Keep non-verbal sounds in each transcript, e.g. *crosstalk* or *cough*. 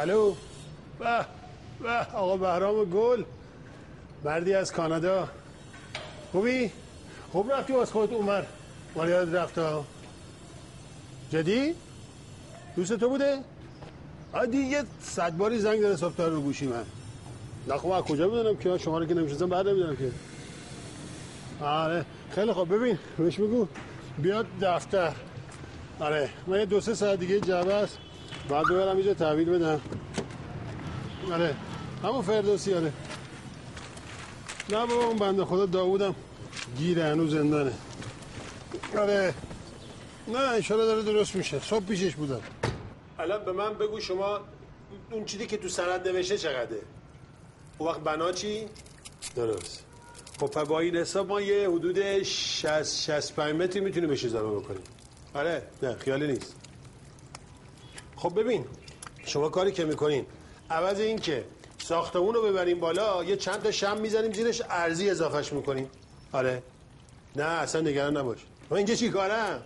الو. به به آقا بهرام گل. مردی از کانادا. خوبی؟ خوب رفتی از خودت عمر مالیات رفتا. جدی؟ دوست تو بوده؟ آدی یه صد باری زنگ داره صبح رو گوشی من. نه خب از کجا می‌دونم که شما رو که نمی‌شناسم بعد نمی‌دونم که. آره خیلی خوب. ببین بهش بگو. بیاد دفتر. آره من یه دو سه ساعت دیگه جبه است. بعد ببرم اینجا تحویل بدم. آره. همون فردوسی آره. نه بابا اون بنده خدا داوودم گیره هنوز زندانه. آره. نه انشالله داره درست میشه. صبح پیشش بودم. الان به من بگو شما اون چیزی که تو سند نوشته چقدره؟ اون وقت بنا چی؟ درست. خب با این حساب ما یه حدود 60 65 متری می‌تونیم بهش اضافه بکنیم. آره. نه خیالی نیست. خب ببین شما کاری که می‌کنین عوض این که ساختمون رو ببریم بالا یه چند تا شم می‌زنیم زیرش ارزی اضافهش می‌کنیم. آره. نه اصلا نگران نباش. من اینجا چی کارم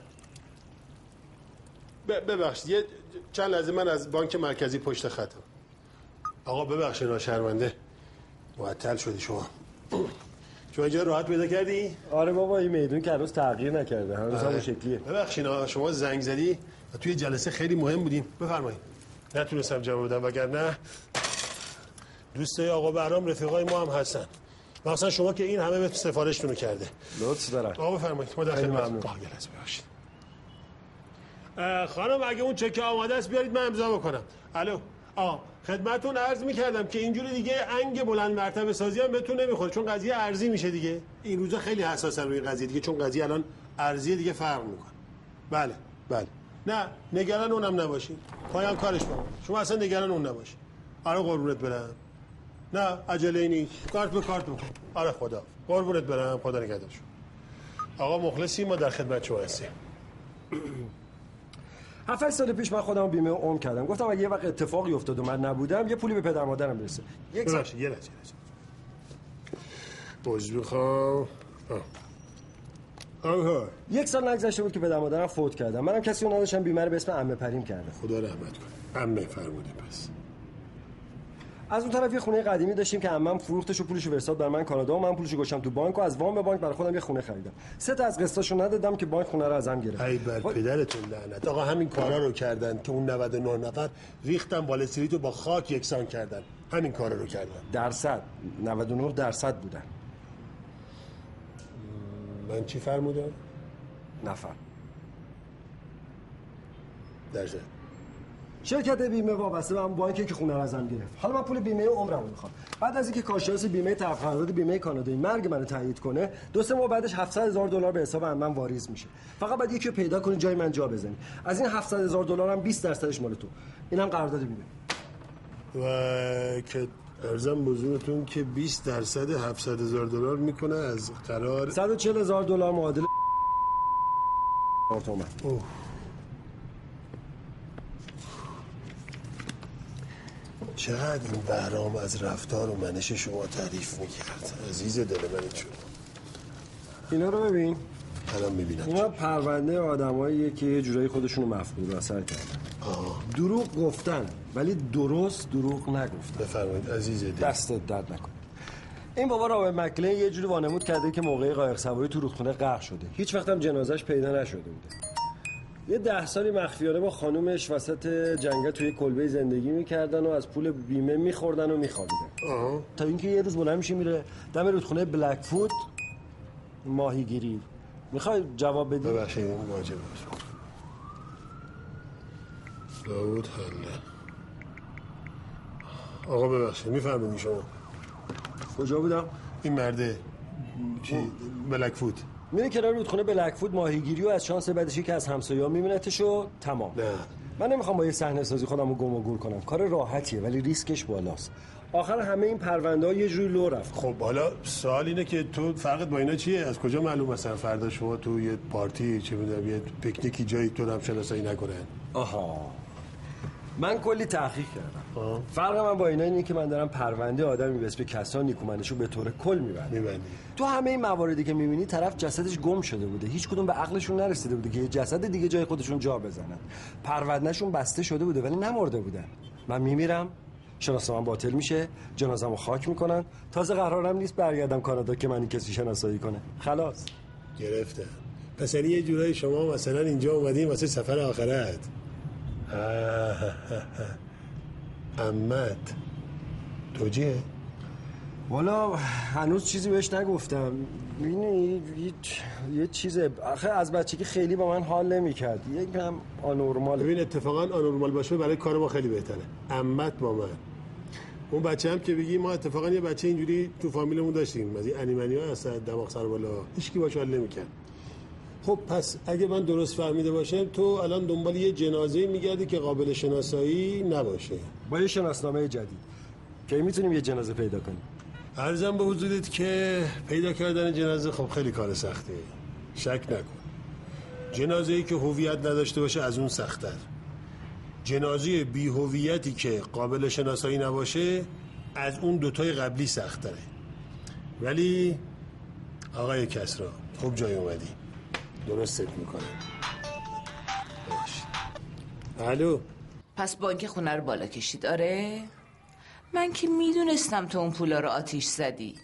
ببخشید یه چند لحظه من از بانک مرکزی پشت خطم. آقا ببخشید ناشرمنده. معطل شدی شما. شما اینجا راحت پیدا کردی؟ آره بابا این میدون که هنوز تغییر نکرده هنوز همون آره. شکلیه. ببخشید شما زنگ زدی؟ و توی جلسه خیلی مهم بودیم بفرمایید. نتونستم جواب بدم وگرنه دوستای آقا برام رفیقای ما هم هستن. مثلا شما که این همه به سفارشتون کرده. لطف دارم. آقا بفرمایید. ما در خدمت خانم اگه اون چک آماده است بیارید من امضا بکنم. الو. آ خدمتون عرض می‌کردم که اینجوری دیگه انگ بلند مرتبه سازی هم بهتون نمی‌خوره چون قضیه ارزی میشه دیگه. این روزا خیلی حساسن روی قضیه دیگه چون قضیه الان ارزی دیگه فرق می‌کنه. بله بله. نه نگران اونم نباشید پایان کارش با شما اصلا نگران اون نباشید آره قربونت برم. نه عجله نیست. کارت به کارت بکن آره خدا. قربونت برم. خدا نگهدار آقا مخلصی ما در خدمت شما هستیم. هفت سال پیش من خودم بیمه عمر کردم. گفتم اگه یه وقت اتفاقی افتاد و من نبودم یه پولی به پدر مادرم برسه. یک سال. یه لحظه بخوام آها یک سال نگذشته بود که پدر مادرم فوت کردم منم کسی رو نداشتم بیمه رو به اسم عمه پریم کرده. خدا رحمت کنه. عمه فرموده پس. از اون طرف یه خونه قدیمی داشتیم که عمم فروختش و پولشو فرستاد برای من کانادا و من پولشو گشتم تو بانک و از وام به بانک برای خودم یه خونه خریدم. سه تا از قسطاشو ندادم که بانک خونه رو ازم گرفت ای بر پدرتون لعنت. آقا همین کارا رو کردن که اون 99 نفر ریختن وال استریتو با خاک یکسان کردن. همین کارا رو کردن. درصد. 99 درصد بودن. من چی فرمودم؟ نفر درصد شرکت بیمه وابسته به هم بانکی که خونه رو ازم گرفت. حالا من پول بیمه عمرمو می‌خوام. بعد از اینکه کارشناس بیمه طرف بیمه کانادایی مرگ منو تایید کنه دو سه ماه بعدش 700 هزار دلار به حساب من واریز میشه. فقط بعد یکی رو پیدا کنی جای من جا بزنی. از این 700 هزار دلار هم 20 درصدش مال تو. اینم قرارداد بیمه. و که ارزم بزرگتون که 20 درصد 700 هزار دلار می‌کنه از قرار 140 هزار دلار معادل تومن چقدر این بهرام از رفتار و منش شما تعریف می‌کرد؟ عزیز دل من چون. اینا رو ببین. الان می‌بینم اینا پرونده آدماییه که یه جورایی خودشونو مفقود اثر کردن. دروغ گفتن ولی درست دروغ نگفتن. بفرمایید عزیز دل. دستت درد نکن این بابا رابر مکلین یه جوری وانمود کرده که موقعی قایق سواری تو رودخونه غرق شده. هیچ وقت هم جنازش پیدا نشده بوده. یه ده سالی مخفیانه با خانومش وسط جنگل توی کلبه زندگی می‌کردن و از پول بیمه میخوردن و میخوابیدن. تا اینکه یه روز بلند میشه میره دم رودخونه بلک فود ماهیگیری. می‌خوای جواب بدی؟ ببخشید این واجب داود حله آقا ببخشید میفهمونی شما. کجا بودم؟ این مرده چی؟ بلک فود میره کنار رودخونه بلک فود ماهیگیری و از شانس بعدش که از همسایه‌ها میبینتش و تمام. نه. من نمی‌خوام با یه صحنه سازی خودم رو گم و گور کنم. کار راحتیه ولی ریسکش بالاست. آخر همه این پرونده ها یه جوری لو رفت. خب حالا سوال اینه که تو فرقت با اینا چیه؟ از کجا معلوم مثلا فردا شما تو یه پارتی چه می‌دونم یه پیکنیکی جایی تو هم شناسایی نکنن آها. من کلی تحقیق کردم. فرق من با اینا اینه که من دارم پرونده آدمی به اسم کسان نیکومنشو به طور کل میبندم. میبندی. تو همه این مواردی که می‌بینی طرف جسدش گم شده بوده. هیچ کدوم به عقلشون نرسیده بوده که یه جسد دیگه جای خودشون جا بزنن. پروندهشون بسته شده بوده ولی نمرده بودن. من میمیرم؟ شناسنامه باطل میشه جنازمو خاک می‌کنن. تازه قرارم نیست برگردم کانادا که منی کسی شناسایی کنه. خلاص. گرفتم پس یعنی یه جورایی شما مثلا اینجا اومدین واسه سفر آخرت. *laughs* امت توجیه؟ والا هنوز چیزی بهش نگفتم. می‌دونی یه چیزه آخه از بچگی خیلی با من حال نمی‌کرد. یکم آنورمال. ببین اتفاقا آنورمال باشه برای کار ما خیلی بهتره. امت با من. اون بچه هم که بگی ما اتفاقا یه بچه اینجوری تو فامیلمون داشتیم. از این انیمنی ها هست دماغ سر بالا. هیچکی باشه حال نمی‌کرد. خب پس اگه من درست فهمیده باشم تو الان دنبال یه جنازه میگردی که قابل شناسایی نباشه. با یه شناسنامه جدید. که می‌تونیم یه جنازه پیدا کنیم. ارزم به حضورت که پیدا کردن جنازه خب خیلی کار سخته. شک نکن. جنازه ای که هویت نداشته باشه از اون سختتر. جنازه بی هویتی که قابل شناسایی نباشه از اون دوتای قبلی سختره ولی آقای کسرا خوب جای اومدی. درستت می‌کنه الو. پس بانک خونه رو بالا کشید آره؟ من که می‌دونستم تو اون پولا رو آتیش زدی.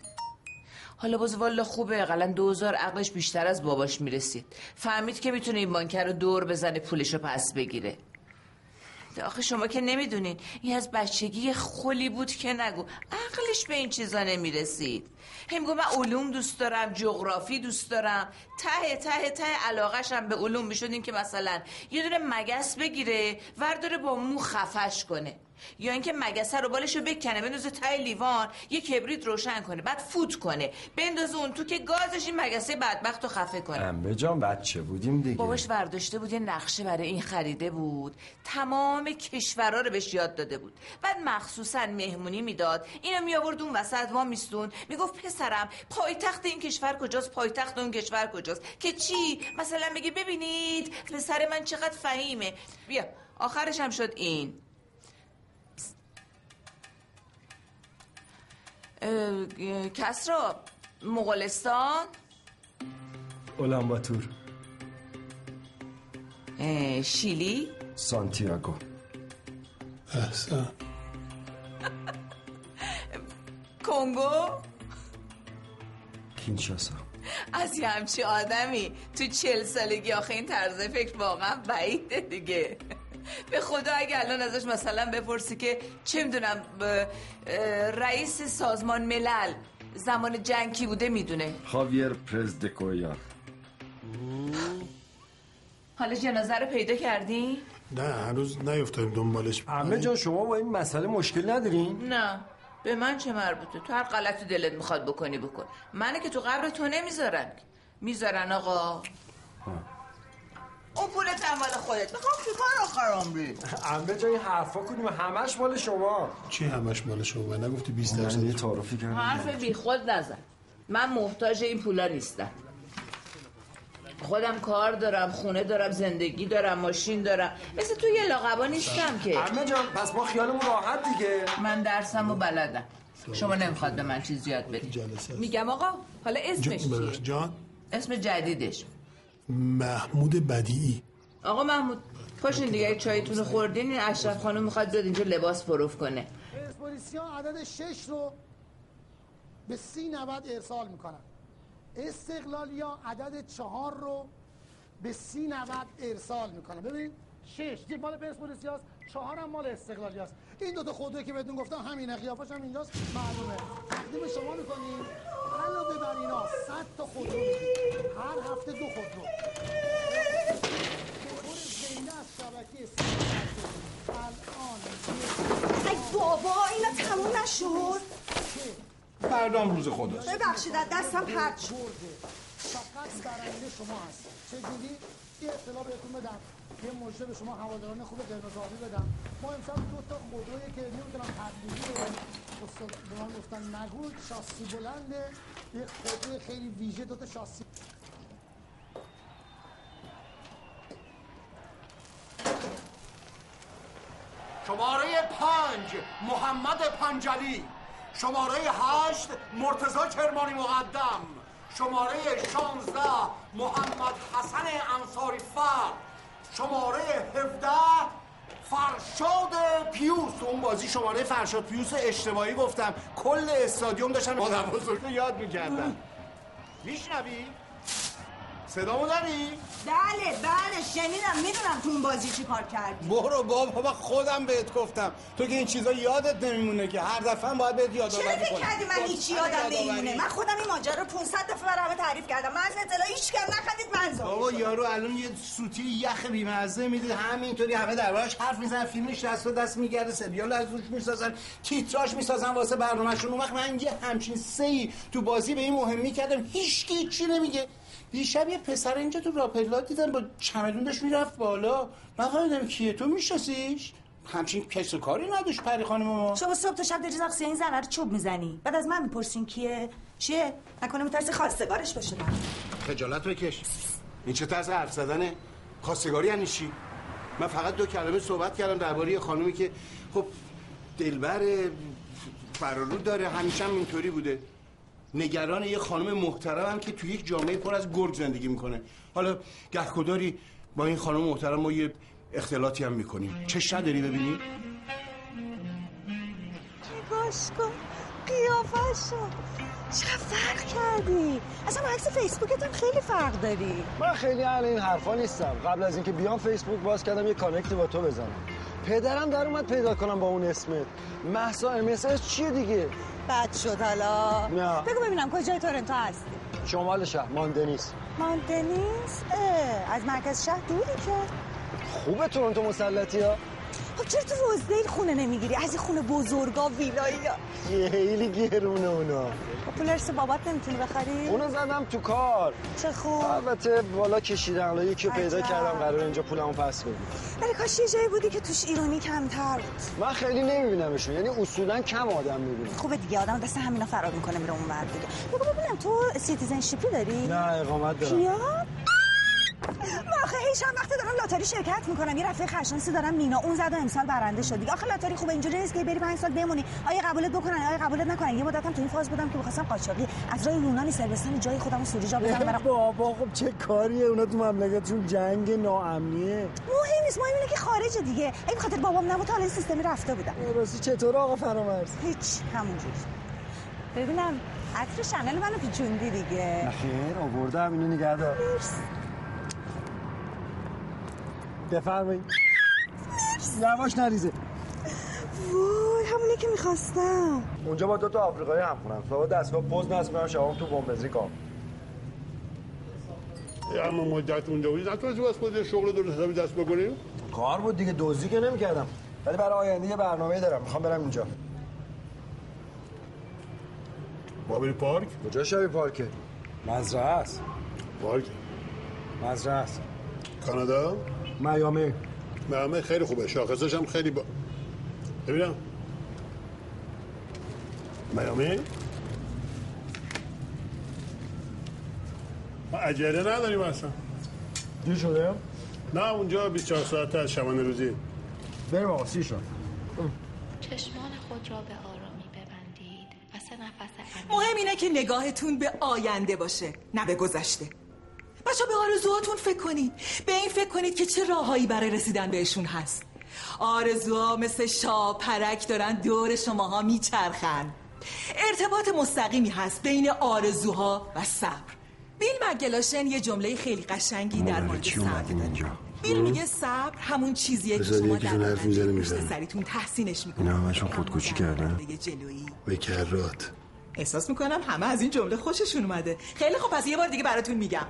حالا باز والا خوبه اقلا دوزار عقلش بیشتر از باباش می‌رسید. فهمید که می‌تونه این بانکر رو دور بزنه پولش رو پس بگیره. آخه شما که نمی‌دونین این از بچگی خلی بود که نگو. عقلش به این چیزا نمی‌رسید. هم گو من علوم دوست دارم جغرافی دوست دارم. ته ته ته علاقش هم به علوم می‌شد که مثلا یه دونه مگس بگیره ورداره با مو خفش کنه. یا اینکه مگسه رو بالش رو بکنه بندازه تای لیوان یه کبریت روشن کنه بعد فوت کنه. بندازه اون تو که گازش این مگسه بدبخت رو خفه کنه. امه جان بچه بودیم دیگه. باباش ورداشته بود یه نقشه برای این خریده بود. تمام کشورها رو بهش یاد داده بود. بعد مخصوصا مهمونی می‌داد. اینو می آورد اون وسط وا میستون می‌گفت پسرم پایتخت این کشور کجاست؟ پایتخت اون کشور کجاست؟ که چی؟ مثلا میگه ببینید پسر من چقدر فهیمه. بیا آخرش هم شد این. کسرا مغولستان؟ اولانباتور شیلی؟ سانتیاگو. احسن. کنگو؟ کینشاسا از یه همچی آدمی تو چل سالگی آخه این طرز فکر واقعا بعیده دیگه. به خدا اگه الان ازش مثلا بپرسی که چه می‌دونم رئیس سازمان ملل زمان جنگ کی بوده می‌دونه. خاویر پرزدکویا حالا جنازه رو پیدا کردی؟ نه هنوز نیفتاریم دنبالش. همه جان شما با این مسئله مشکل ندارین؟ نه. به من چه مربوطه؟ تو هر غلطی دلت می‌خواد بکنی بکن. منه که تو قبر تو نمی‌ذارن. می‌ذارن آقا. اون پول مال خودت. می‌خوام چیکار آخرام بی امه جای حرفا کنیم. همش مال شما. چی همش مال شما؟ نگفتی 20 من درصد یه تعارفی کردم. حرف بی خود نزن. من محتاج این پولا نیستم. خودم کار دارم خونه دارم زندگی دارم ماشین دارم. مثل تو یه لاقبا نیستم که. امه جان پس ما خیالمون راحت دیگه. من درسم و بلدم. شما نمی‌خواد به من چیز یاد بدی. جلسه. است. میگم آقا حالا اسمش جان, چیه؟ جان. اسم جدیدش. محمود بدیعی. آقا محمود پاشین دیگه چایتون خوردین این اشرف خانم می‌خواد بیاد اینجا لباس پروف کنه. پرسپولیسیا عدد شش رو به سی ارسال می‌کنن. استقلالیا عدد چهار رو به سی نود ارسال می‌کنن ببین شش. یه مال پرسپولیسیاست چهار هم مال استقلالیاست این دوتا خودرویی که بهتون گفتم همینه قیافش هم اینجاست. معلومه. تقدیم شما می‌کنیم. علاوه بر اینا صد تا خودرو هر هفته دو خودرو. ای بابا اینا تموم نشد. فردام روز خداست. ببخشید از دستم پرد شد. فقط برنده شما هست. چجوری؟ یه اطلاع بهتون بدم. یه مژده به شما هواداران خوب قرمز آبی بدم. ما امشب دو تا خودروی که نمی‌دونم تبلیغی رو استاد به من گفتن نگو شاسی بلنده. یه خودروی خیلی ویژه دو تا شاسی. شماره پنج محمد پنجلی. شماره هشت مرتزا کرمانی مقدم. شماره شانزده محمد حسن انصاری فرد. شماره هفده فرشاد پیوس اون بازی شماره فرشاد پیوس اشتباهی گفتم. کل استادیوم داشتن مادر بزرگ یاد می‌کردن. میشنوی؟ صدامو داری؟ بله بله شنیدم می‌دونم تو اون بازی چی کار کردی. برو بابا من خودم بهت گفتم. تو که این چیزا یادت نمیمونه که هر دفعه هم باید بهت یادآوری چرا کنم. فکر کردی من هیچی یادم نمیمونه؟ من خودم این ماجرا رو 500 دفعه برای همه تعریف کردم. من از اطلاع هیچ کم نخندید من زاد بابا یارو الان یه سوتی یخ بیمزه میده. همینطوری همه دربارش حرف می‌زنن. فیلمش دست و دست میگرده سریال از روش می‌سازن تیتراژ می‌سازن واسه برنامه‌شون. اون وقت من یه همچین سهی تو بازی به این مهمی کردم هیچ کی چی نمیگه. دیشب یه پسر اینجا تو راپلا دیدم با چمدون داشت می‌رفت بالا. نفهمیدم کیه. تو میشناسیش؟ همچین کس و کاری نداشت پری خانم ما. شما صبح تا شب داری زاخسی این زنه رو چوب می‌زنی. بعد از من می‌پرسین کیه. چیه؟ نکنه میترسی خواستگارش باشه. من خجالت بکش. این چه طرز حرف زدنه؟ خواستگاری یعنی چی؟ من فقط دو کلمه صحبت کردم درباره یه خانومی که خب دلبر فرارو داره همیشه هم اینطوری بوده. نگران یه خانم محترمم که تو یک جامعه پر از گرگ زندگی می‌کنه. حالا گهگداری با این خانم محترم ما یه اختلاطی هم می‌کنیم. چش نداری ببینی؟ نگاش کن. قیافش چه فرق کردی؟ اصلا عکس فیسبوکت هم خیلی فرق داری. من خیلی اهل این حرفا نیستم. قبل از اینکه بیام فیسبوک باز کردم یه کانکتی با تو بزنم. پدرم در اومد پیدا کنم با اون اسمت محسا ام چیه دیگه؟ بد شد حالا. نه. بگو ببینم کجای تورنتو هستی؟ شمال شهر ماندنیس ماندنیس اه، از مرکز شهر دوری که خوبه تورنتو مسلطی ها. چرا تو روزدیل خونه نمی‌گیری؟ از این خونه بزرگا ویلایی خیلی گرونه اونا. خب پول ارث بابات نمی‌تونی بخری؟ اونو زدم تو کار. چه خوب. البته بالا کشیدم حالا یکی پیدا. کردم قرار اینجا پولمو پس بدم. ولی کاش یه جایی بودی که توش ایرانی کمتر بود. من خیلی نمیبینمشون یعنی اصولا کم آدم می‌بینم. خوبه دیگه آدم از دست همینا فرار می‌کنه میره اون ور دیگه. بگو ببینم تو citizenship ی داری؟ نه اقامت دارم. من آخه هیچ هم وقتی دارم لاتاری شرکت می‌کنم یه رفیق خوش‌شانسی دارم مینا اون زد و امسال برنده شد دیگه. آخه لاتاری خوبه اینجوری نیست که بری پنج سال بمونی. آیا قبولت بکنن؟ آیا قبولت نکنن؟ یه مدتم تو این فاز بودم که می‌خواستم قاچاقی از راه یونان یا صربستان جای خودم رو سوری جا بدم برم. بابا خب چه کاریه؟ اونا تو مملکتشون جنگ ناامنیه. مهم نیست مهم اینه که خارج دیگه. به خاطر بابام نبود تا حالا این سیستمی رفته بودم. راستی چطور آقا فرامرز؟ هیچ همونجوری. ببینم عطر شنل منو پیچوندی دیگه. خیر آوردم اینو نگه دار. بفرمایید. یواش نریزه. وای همونی که می‌خواستم. اونجا با دو تا آفریقایی هم خونم. صبح دستگاه پوز نصب کنم شبام تو بمبزی کام اما مدت اونجا بودی. نتونستی از خود شغل درست حسابی دست بکنیم کار بود دیگه دزدی که نمی‌کردم. ولی برای آینده یه برنامه دارم. می‌خوام برم اینجا. ما بری پارک؟ کجا شبیه پارکه؟ مزرعه است. پارک. مزرعه است. کانادا؟ میامی همه خیلی خوبه. شاخصش هم خیلی با ببینم. میامی ما عجله نداریم اصلا. دیر شده؟ نه اونجا 24 ساعت از شبانه روزی. بریم آقا سی شد؟ چشمان خود را به آرامی ببندید. و سه نفس مهم اینه که نگاهتون به آینده باشه نه به گذشته. بچه به آرزوهاتون فکر کنید. به این فکر کنید که چه راههایی برای رسیدن بهشون هست. آرزوها مثل شاپرک دارن دور شماها میچرخن. ارتباط مستقیمی هست بین آرزوها و صبر. بیل مگلاشن یه جمله خیلی قشنگی در مورد صبر بیل میگه صبر همون چیزیه که شما در حرف می‌زنه راننده پشت می‌زنه. سریتون تحسینش می‌کنید اینا همشون خودکشی کردن؟ به کرات. احساس می‌کنم همه از این جمله خوششون اومده. خیلی خب پس یه بار دیگه براتون میگم.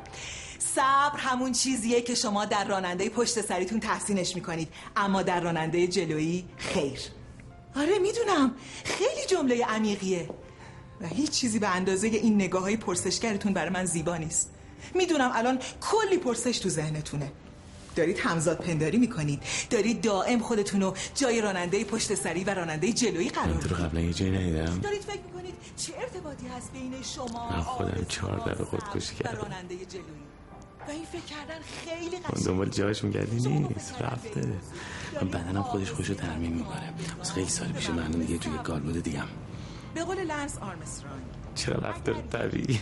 صبر همون چیزیه که شما در راننده پشت سریتون تحسینش می‌کنید. اما در راننده جلویی خیر. آره می‌دونم. خیلی جمله عمیقیه. و هیچ چیزی به اندازه این نگاه های پرسشگرتون برای من زیبا نیست. می‌دونم الان کلی پرسش تو ذهنتونه. دارید همزاد پنداری می‌کنید. دارید دائم خودتون رو جای راننده پشت سری و راننده جلویی قرار می‌دید. قبلا یه جایی ندیدم. دارید فکر می‌کنید چه ارتباطی هست بین شما من خودم چهار دفعه خودکشی کردم. راننده جلویی. و این فکر کردن خیلی قشنگه. دنبال جاش میگردی نیست رفته. من بدنم خودش خوشو ترمیم می‌کنه. از خیلی سال پیش من دیگه توی گال بوده دیگم. به قول لنس آرمسترانگ. چرا رفتار طبیعی؟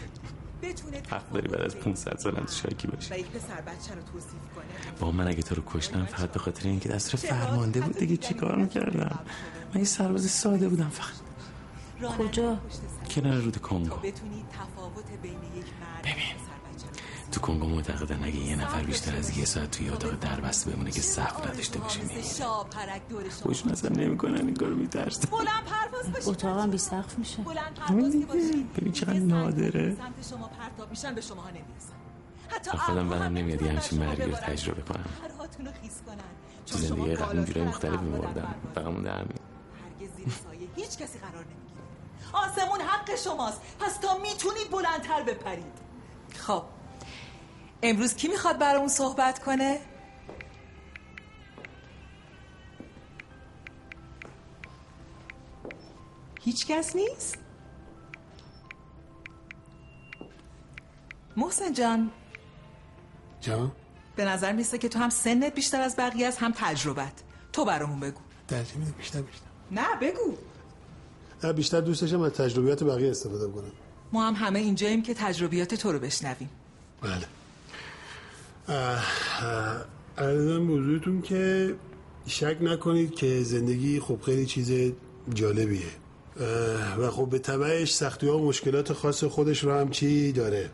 بتونه حق داری بعد از 500 سال از شاکی باشی. و یک پسر بچه رو توصیف کنه. با من اگه تو رو کشتم فقط به خاطر اینکه دست فرمانده بود دیگه چیکار می‌کردم؟ من یه سرباز ساده بودم فقط. کجا؟ کنار رود کنگو. بتونی تو کنگو معتقدن اگه یه نفر بیشتر از یه ساعت توی اتاق دربسته بمونه که سقف نداشته باشه میمیره خوش مثلا نمی‌کنن این کارو میترسن. بلند پرواز باشید اتاقم بی سقف میشه. بلند ببین چقدر نادره. سمت شما پرتاب میشن به شما نمی‌رسن حتی خودم هم نمیاد یه همچین مرگی رو. تجربه کنم. خیس کنن. تو چون شما زندگی قبل بالاتر جورای میبردم پرواز. فقط مونده همین هرگز زیر سایه هیچ کسی قرار نمی‌گیره. آسمون حق شماست. پس تا می‌تونید بلندتر بپرید. خب. امروز کی می‌خواد برامون صحبت کنه؟ هیچ کس نیست؟ محسن جان. جان؟ به نظر میسته که تو هم سنت بیشتر از بقیه است هم تجربت. تو برامون بگو. ترجیح بیشتر بیشتر. نه بگو. نه بیشتر دوست داشتم از تجربیات بقیه استفاده کنم. ما هم همه اینجاییم که تجربیات تو رو بشنویم. بله. ارزم به حضورتون که شک نکنید که زندگی خب خیلی چیز جالبیه. و خب به تبعش سختی ها و مشکلات خاص خودش رو هم چی داره؟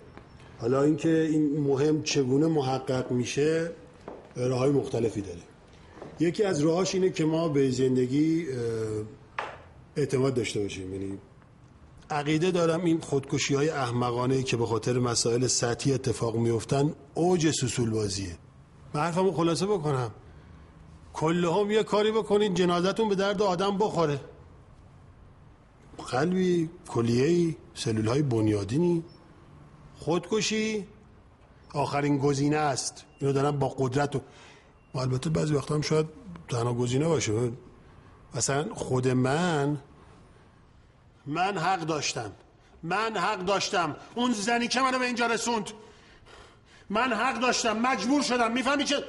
حالا اینکه این مهم چگونه محقق میشه راه های مختلفی داره. یکی از راهاش اینه که ما به زندگی اعتماد داشته باشیم. یعنی عقیده دارم این خودکشی های احمقانه که به خاطر مسائل سطحی اتفاق میفتن اوج سسول بازیه حرفمو خلاصه بکنم. کلهم یه کاری بکنید جنازتون به درد آدم بخوره. قلبی کلیهی سلول های بنیادینی. خودکشی آخرین گزینه است. اینو دارم با قدرت و البته بعضی وقتا هم شاید تنها گزینه باشه. مثلا خود من من حق داشتم. من حق داشتم. اون زنی که منو به اینجا رسوند. من حق داشتم. مجبور شدم. می‌فهمی چه؟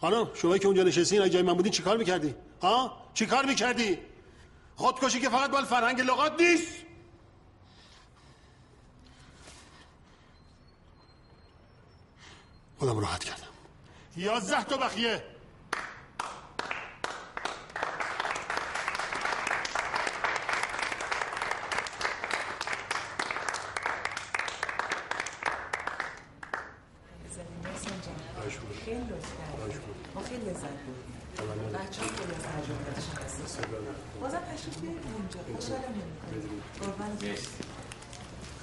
خانم شما که اونجا نشستی اگه جای من بودی چیکار می‌کردی؟ ها؟ چیکار می‌کردی؟ خودکشی که فقط بال فرهنگ لغات نیست. خودم راحت کردم. یازده تا بخیه ما خیلی لذت بردیم بچه ها خیلی از تجربیاتشون هستیم بازم تشریف بیارید اینجا خوشحالم نمی‌کنیم قربان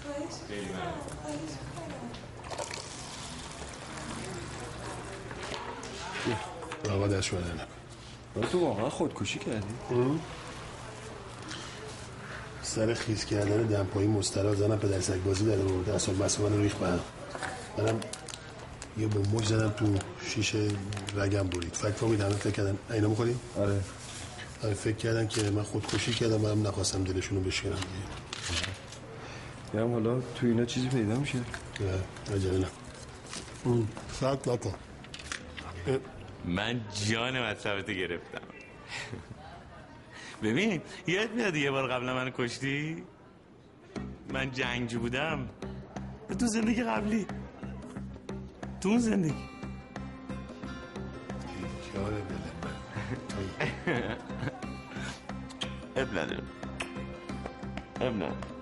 خواهش می‌کنم. خواهش می‌کنم. آقا دست بده نکن تو واقعا خودکشی کردی؟ سر خیز کردن دمپایی مسترا زنم پدر سگ بازی در مورد اصاب مسئله من ریخ به هم منم یه بمبوش زدم تو شیشه رگم برید. فکر فهمید همه فکر کردن. اینا می‌خوری؟ آره. آره فکر کردن که من خودکشی کردم منم نخواستم دلشونو بشکنم. یه هم حالا تو اینا چیزی پیدا میشه؟ نه عجله نه. اون فکر نکن. من جان مطلبتو گرفتم. *laughs* ببین یاد میاد یه بار قبلا منو کشتی؟ من جنگجو بودم. تو زندگی قبلی. تو اون زندگی. جان دل من. اب نداره اب نداره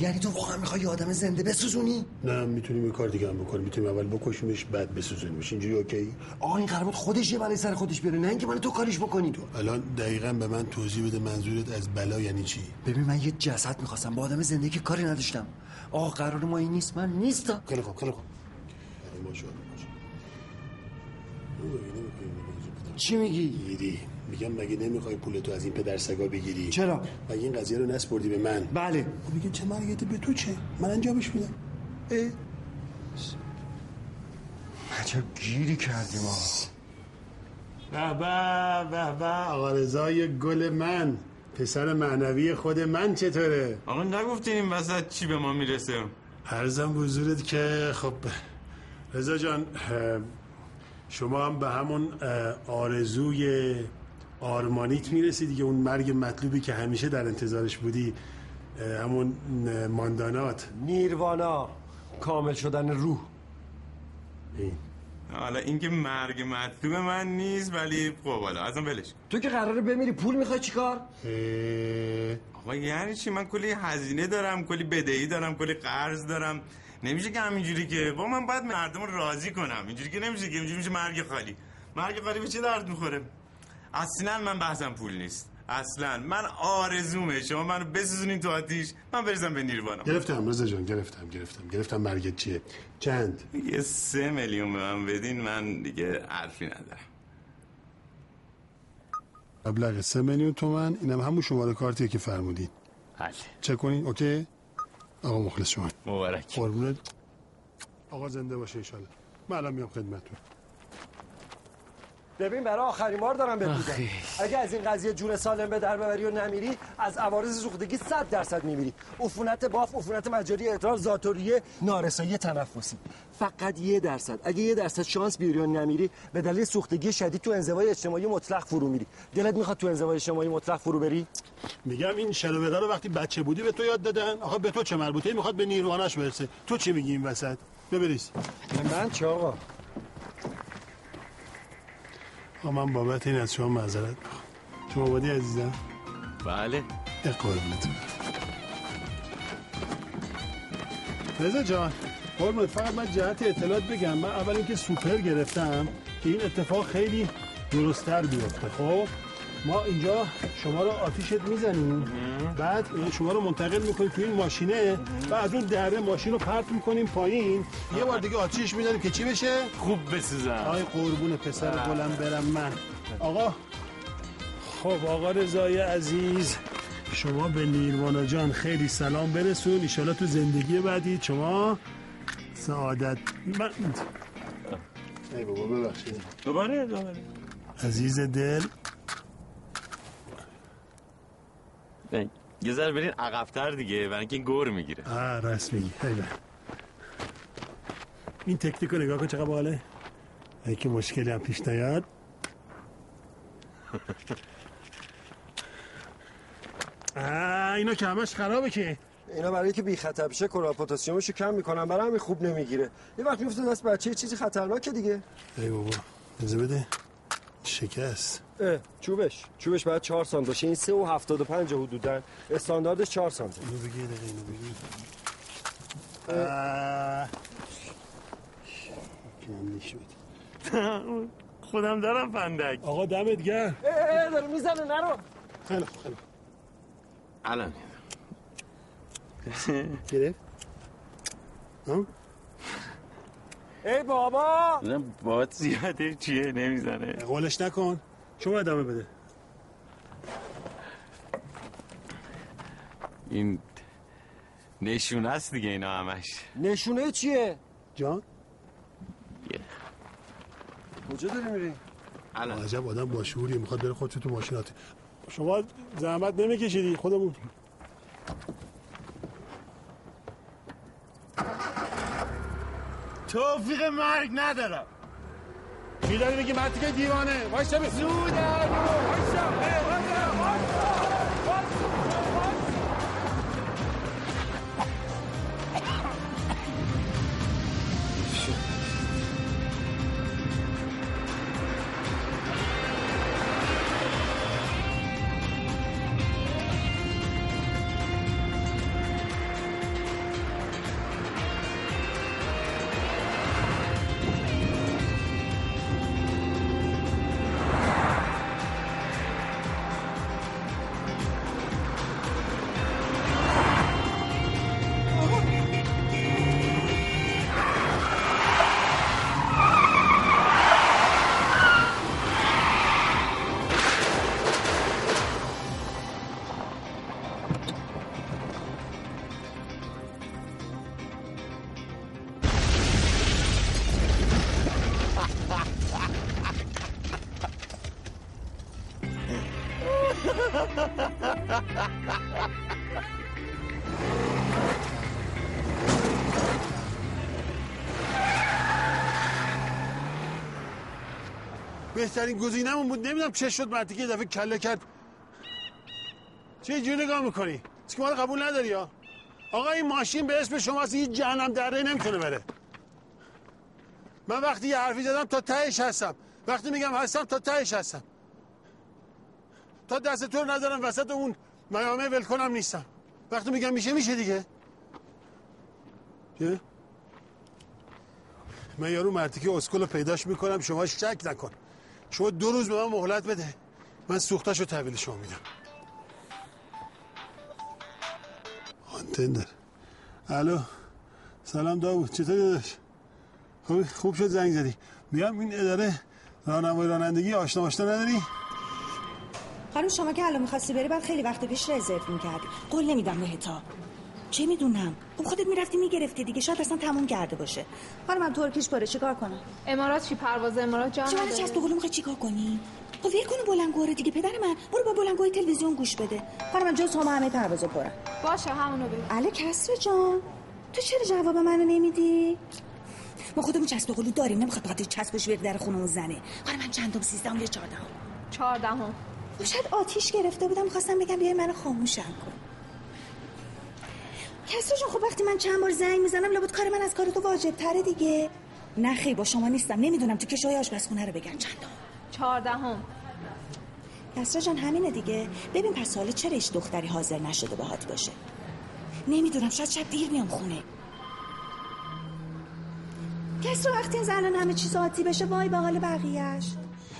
یعنی تو واقعا می‌خوای یه آدم زنده بسوزونی؟ نه می‌تونیم یه کار دیگه هم بکنیم. می‌تونیم اول بکشیمش بعد بسوزونیمش. اینجوری اوکی؟ آقا این قرار بود خودش یه بلای سر خودش بیاره نه اینکه من تو کاریش بکنی تو. الان دقیقا به من توضیح بده منظورت از بلا یعنی چی؟ ببین من یه جسد می‌خواستم با آدم زنده که کاری نداشتم. آقا قرار ما این نیست. من نیستم خیلی خوب خیلی خوب. ما؟ چی میگی؟ میگم مگه نمی‌خوای پولتو از این پدر سگا بگیری؟ چرا؟ مگه این قضیه رو نسپردی به من؟ بله. خب میگه چه مرگته به تو چه؟ من انجامش میدم. عجب گیری کردیم آقا. به به به به آقا رضای گل من پسر معنوی خود من چطوره؟ آقا نگفتین این وسط چی به ما می‌رسه؟ عرضم بزرگت که خب رضا جان شما هم به همون آرزوی آرمانیت می‌رسی دیگه اون مرگ مطلوبی که همیشه در انتظارش بودی همون ماندانات. نیروانا کامل شدن روح. این حالا اینکه مرگ مطلوب من نیست ولی خب حالا ازم ولش. تو که قراره بمیری پول می‌خوای چیکار اه، آقا یعنی چی؟ من کلی هزینه دارم کلی بدهی دارم کلی قرض دارم. نمیشه که همینجوری که با من باید مردم رو راضی کنم. اینجوری که نمیشه که اینجوری میشه مرگ خالی. مرگ خالی به چه درد می‌خوره؟ اصلا من بحثم پول نیست. اصلا. من آرزومه. شما منو بسوزونین تو آتیش. من برسم به نیروانا گرفتم رضا جان. گرفتم گرفتم. گرفتم مرگت چیه؟ چند؟ یه سه میلیون به من بدین. من دیگه حرفی ندارم. مبلغ سه میلیون تومن. اینم همون شماره کارتیه که فرمودین. حل چک کنین. اوکی؟ آقا مخلص شما. مبارک. قربونت. آقا زنده باشه ایشالا من الان میام خدمتتون. ببین برای آخرین بار دارم بهت میگم. اگه از این قضیه جون سالم به در ببری و نمیری از عوارض سوختگی 100 درصد میمیری. عفونت باف عفونت مجاری ادرار ذاتوریه نارسایی تنفسی. فقط یه درصد. اگه یه درصد شانس بیاری و نمیری به دلیل سوختگی شدید تو انزوای اجتماعی مطلق فرو میری. دلت می‌خواد تو انزوای اجتماعی مطلق فرو بری؟ میگم این شلوغه رو وقتی بچه بودی به تو یاد دادن. آقا به تو چه مربوطه؟ می‌خواد به نیروانش برسه. تو چی میگی این وسط؟ ببریز من چه آقا؟ آقا من بابت این از شما معذرت می‌خوام. شما آبادی عزیزم؟ بله. ده قربونت. رضا جان قربونت. فقط من جهت اطلاعات بگم. من اول اینکه سوپر گرفتم که این اتفاق خیلی درستتر بیفته خب؟ ما اینجا شما رو آتیشت می‌زنیم. بعد شما رو منتقل می‌کنیم تو این ماشینه. و از اون دره ماشین رو پرت می‌کنیم پایین. یه بار دیگه آتیش می‌زنیم که چی بشه؟ خوب بسوزم آی قربون پسر گلم برم من. آقا خب آقا رضای عزیز شما به نیروانا جان خیلی سلام برسون. ایشالا تو زندگی بعدی. شما سعادت. من ای بابا ببخشید. دوباره دوباره. عزیز دل. یه ذره برین عقبتر دیگه برای اینکه این گور می‌گیره. آه راست میگی. خیلی این تکنیک رو نگاه کن چقدر باله اگه که مشکلی هم پیش نیاد. *laughs* آه اینا که همش خرابه که. اینا برای که بی خطر بشه پتاسیمشو کم می‌کنن برای همین خوب نمی‌گیره. یه وقت میفته دست بچه یه چیزی خطرناکه دیگه. ای بابا بده. شکست. اه چوبش. چوبش باید 4 سانت باشه. این 3 و 75 حدودا. استانداردش 4 سانت اینو بگی دقیقه اینو بگی شد *laughs* خودم دارم فندک. آقا دمت گرم. اه داره می‌زنه نرو. خیلی خیلی. الان. گرفت؟ ها؟ ای بابا! نه بابت زیاده چیه نمی‌زنه. قولش نکن. شما ادامه بده. این نشونه است دیگه اینا همش. نشونه چیه؟ جان؟ کجا داری میری؟ الان. عجب آدم با شعوری می‌خواد بره خودشو تو ماشینات شما زحمت نمیکشیدی خودمون. توفیق مرگ ندارم. چی داری بگی که دیوانه. وایسا بی زود بهترین گزینمون بود. نمی‌دونم چه شد مردی که دفعه کله کرد. چه جوری نگاه می‌کنی؟ که ما رو قبول نداری یا؟ آقا این ماشین به اسم شما هیچ جهنم دره نمی‌تونه بره. من وقتی یه حرفی زدم تا تهش هستم. وقتی میگم هستم تا تهش هستم. تا دست تو رو ندارم وسط اون میامه ول کنم نیستم. وقتی میگم میشه میشه دیگه. چه؟ من یارو مرتی که اسکل پیداش می‌کنم شما شک نکن. شما دو روز به من مهلت بده. من سوختش رو تحویل شما میدم. آنتندر. الو. سلام داوود. چطوری داداش؟ خوب خوب شد زنگ زدی. میگم این اداره راهنمای رانندگی آشنا آشنا نداری؟ خانم شما که الان می‌خواستی بری بعد خیلی وقت پیش رزرو می‌کردی. قول نمیدم بهتا چه می‌دونم؟ خب خودت می‌رفتی می‌گرفتی دیگه. شاید اصلا تموم کرده باشه. خانم من ترکیش پره چیکار کنم؟ امارات چی؟ پرواز امارات جا شما چه از تو می‌خوای چیکار کنی؟ خب ول کنه بلنگوها دیگه. پدر من برو با بلنگوهای تلویزیون گوش بده. خانم من جز هم همه پرواز پرن باشه همونو بگو. اله کسر جان تو چرا جواب منو نمیدی؟ ما خودمون چسب قلو داریم. نمی‌خواد بخاطر چسبش بر در خونمون زنه. خانم من چندم؟ سیزدهم یا چهاردهم؟ چهاردهم. خب شاید آتیش گرفته بودم. خواستم بگم بیای منو خاموشم کن. کسرا جان خب وقتی من چند بار زنگ می‌زنم لابد کار من از کار تو واجب تره دیگه. نه خیلی با شما نیستم. نمی‌دونم تو کشوی آشپزخونه رو بگم چندم چهاردهم. کسرا جان همینه دیگه. ببین پس سال چرا هیچ دختری حاضر نشده باهات باشه؟ نمی‌دونم شاید شب دیر میام خونه. کسرا وقتی این زنان همه چیز عادی بشه وای به حال بقیهش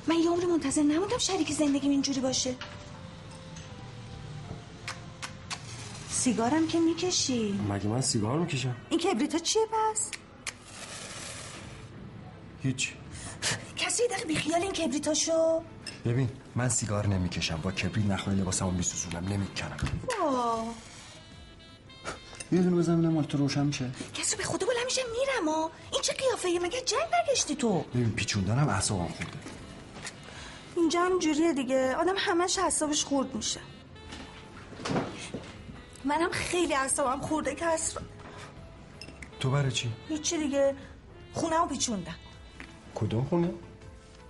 من یه عمر منتظر نموندم شریک زندگیم اینجوری باشه. سیگارم که می‌کشی. مگه من سیگار می‌کشم؟ این کبریتا چیه پس؟ هیچ. کسی یه دقیقه بیخیال این کبریتا شو. ببین من سیگار نمی‌کشم. با کبریت نخواه لباسمو میسوزونم. نمی‌کنم. یه دونه بزنم مال تو روشن میشه. کسی به خدا بلند میشه میرم ها این چه قیافه مگه جنگ برگشتی تو؟ ببین پیچوندنم اعصابم خورده. اینجا هم جوریه دیگه. آدم همش حسابش خورد میشه. منم خیلی اعصابم خورده کس تو برای چی؟ هیچی دیگه. خونه پیچوندم. کدوم خونه؟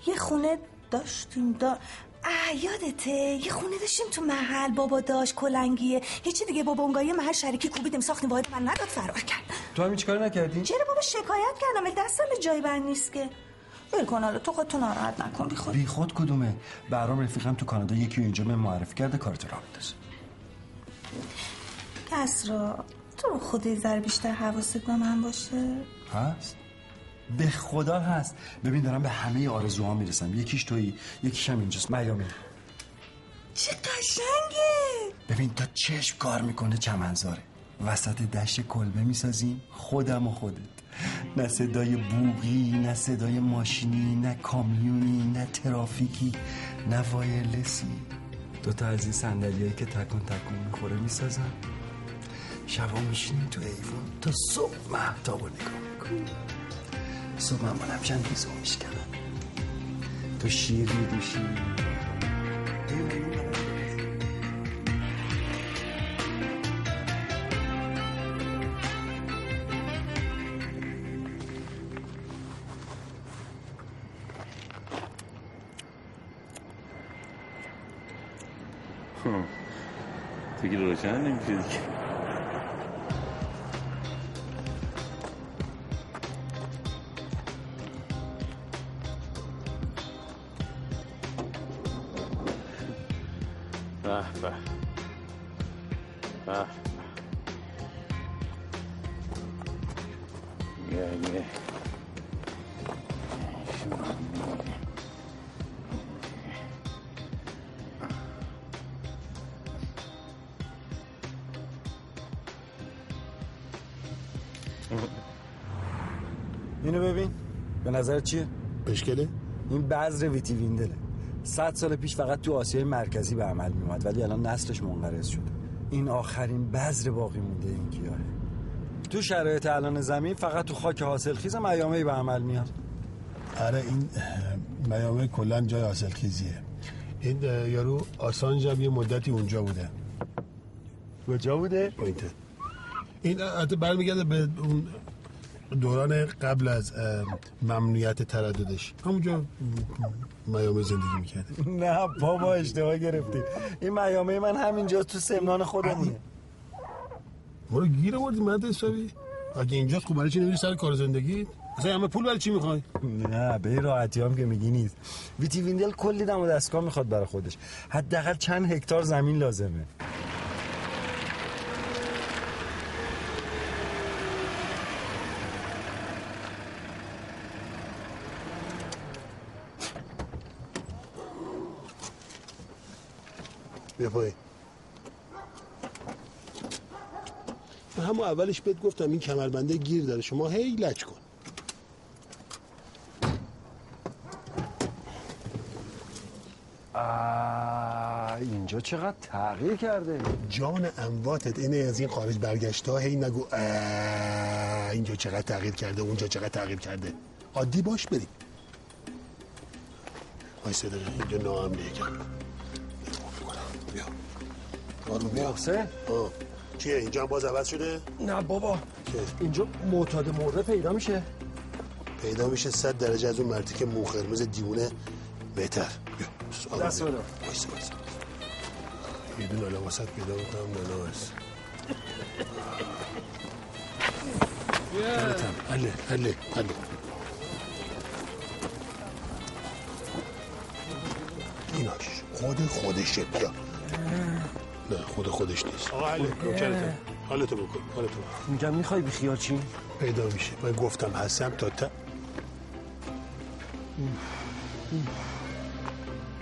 یه خونه داشتیم دا اه یادته. یه خونه داشتیم تو محل. بابا داشت کلنگیه. هیچی دیگه بابا اونگاه محل شریکی کوبیدیم. ساختیم. واحد من نداد فرار کرد. تو هم هیچ کاری نکردی؟ چرا بابا شکایت کردم؟ ولی دست سال جای بند نیست که. ول کن حالا تو خودتو ناراحت نکن. بی خود. بی خود کدومه؟ برام رفیقم تو کانادا یکی اینجا من معرفی کرده کارت را بندازه کسرا تو رو خود ذره بیشتر حواست به من باشه؟ هست؟ به خدا هست. ببین دارم به همه آرزوها می‌رسم. یکیش تویی یکیش هم اینجاست. میامی. چه قشنگه! ببین تا چشم کار می‌کنه چمنزاره وسط دشت کلبه می‌سازیم. خودم و خودت. نه صدای بوغی نه صدای ماشینی نه کامیونی نه ترافیکی نه وایرلسی. دوتا از این صندلیایی که تکون تکون می‌خوره می‌سازم شبا میشینیم تو ایوون تا صبح محتاب رو نگاه می‌کنیم صبح من بلند چند ریزو میشکنم. تو شیر میدوشی دیگه روشن نمیشه دیگه نظر چیه؟ مشکله؟ این بذر ویتی ویندله. صد سال پیش فقط تو آسیای مرکزی به عمل میومد ولی الان نسلش منقرض شده. این آخرین بذر باقی مونده این گیاهه تو شرایط الان زمین فقط تو خاک حاصل خیز میامه به عمل میاد. آره این میامه کلا جای حاصل خیزیه این یارو آسانج هم یه مدتی اونجا بوده. کجا بوده؟ پوینته. این حتی برمیگرده به اون دوران قبل از ممنوعیت ترددش. همونجا میامه زندگی می‌کرده نه بابا اشتباه گرفتی. این میامه من همینجا تو سمنان خودمونه. ما رو گیر آوردی مرد حسابی اگه اینجاست خب برای چی نمیری سر کار زندگی؟ اصلا همه پول برای چی می‌خوای؟ نه به این راحتی هم که میگی نیست. ویتی ویندل کلی دم و دستگاه می‌خواد برای خودش. حداقل چند هکتار زمین لازمه. بیا پایین. من همون اولش بهت گفتم این کمربنده گیر داره. شما هی لچ کن. اینجا چقدر تغییر کرده. جان امواتت. اینه از این خارج برگشت ها هی نگو اینجا چقدر تغییر کرده اونجا چقدر تغییر کرده. عادی باش بریم. وای صدقه اینجا ناامنیه. کم بیا آروم بیا. حسین. چیه اینجا باز عوض شده؟ نه بابا. که اینجا معتاد مرده پیدا میشه. پیدا میشه صد درجه از اون مردی که مو قرمز دیوونه بهتر. بیا. دست وایسا یه دونه الان واسط پیدا می‌کنم نه نایس حله حله حله. ایناش. خود خودشه. بیا. نه خود خودش نیست. آقا حله نوکرتم حالتو بکن حالتو بکن. میگم می‌خوای بی خیال چی؟ پیدا میشه. من گفتم هستم تا تا.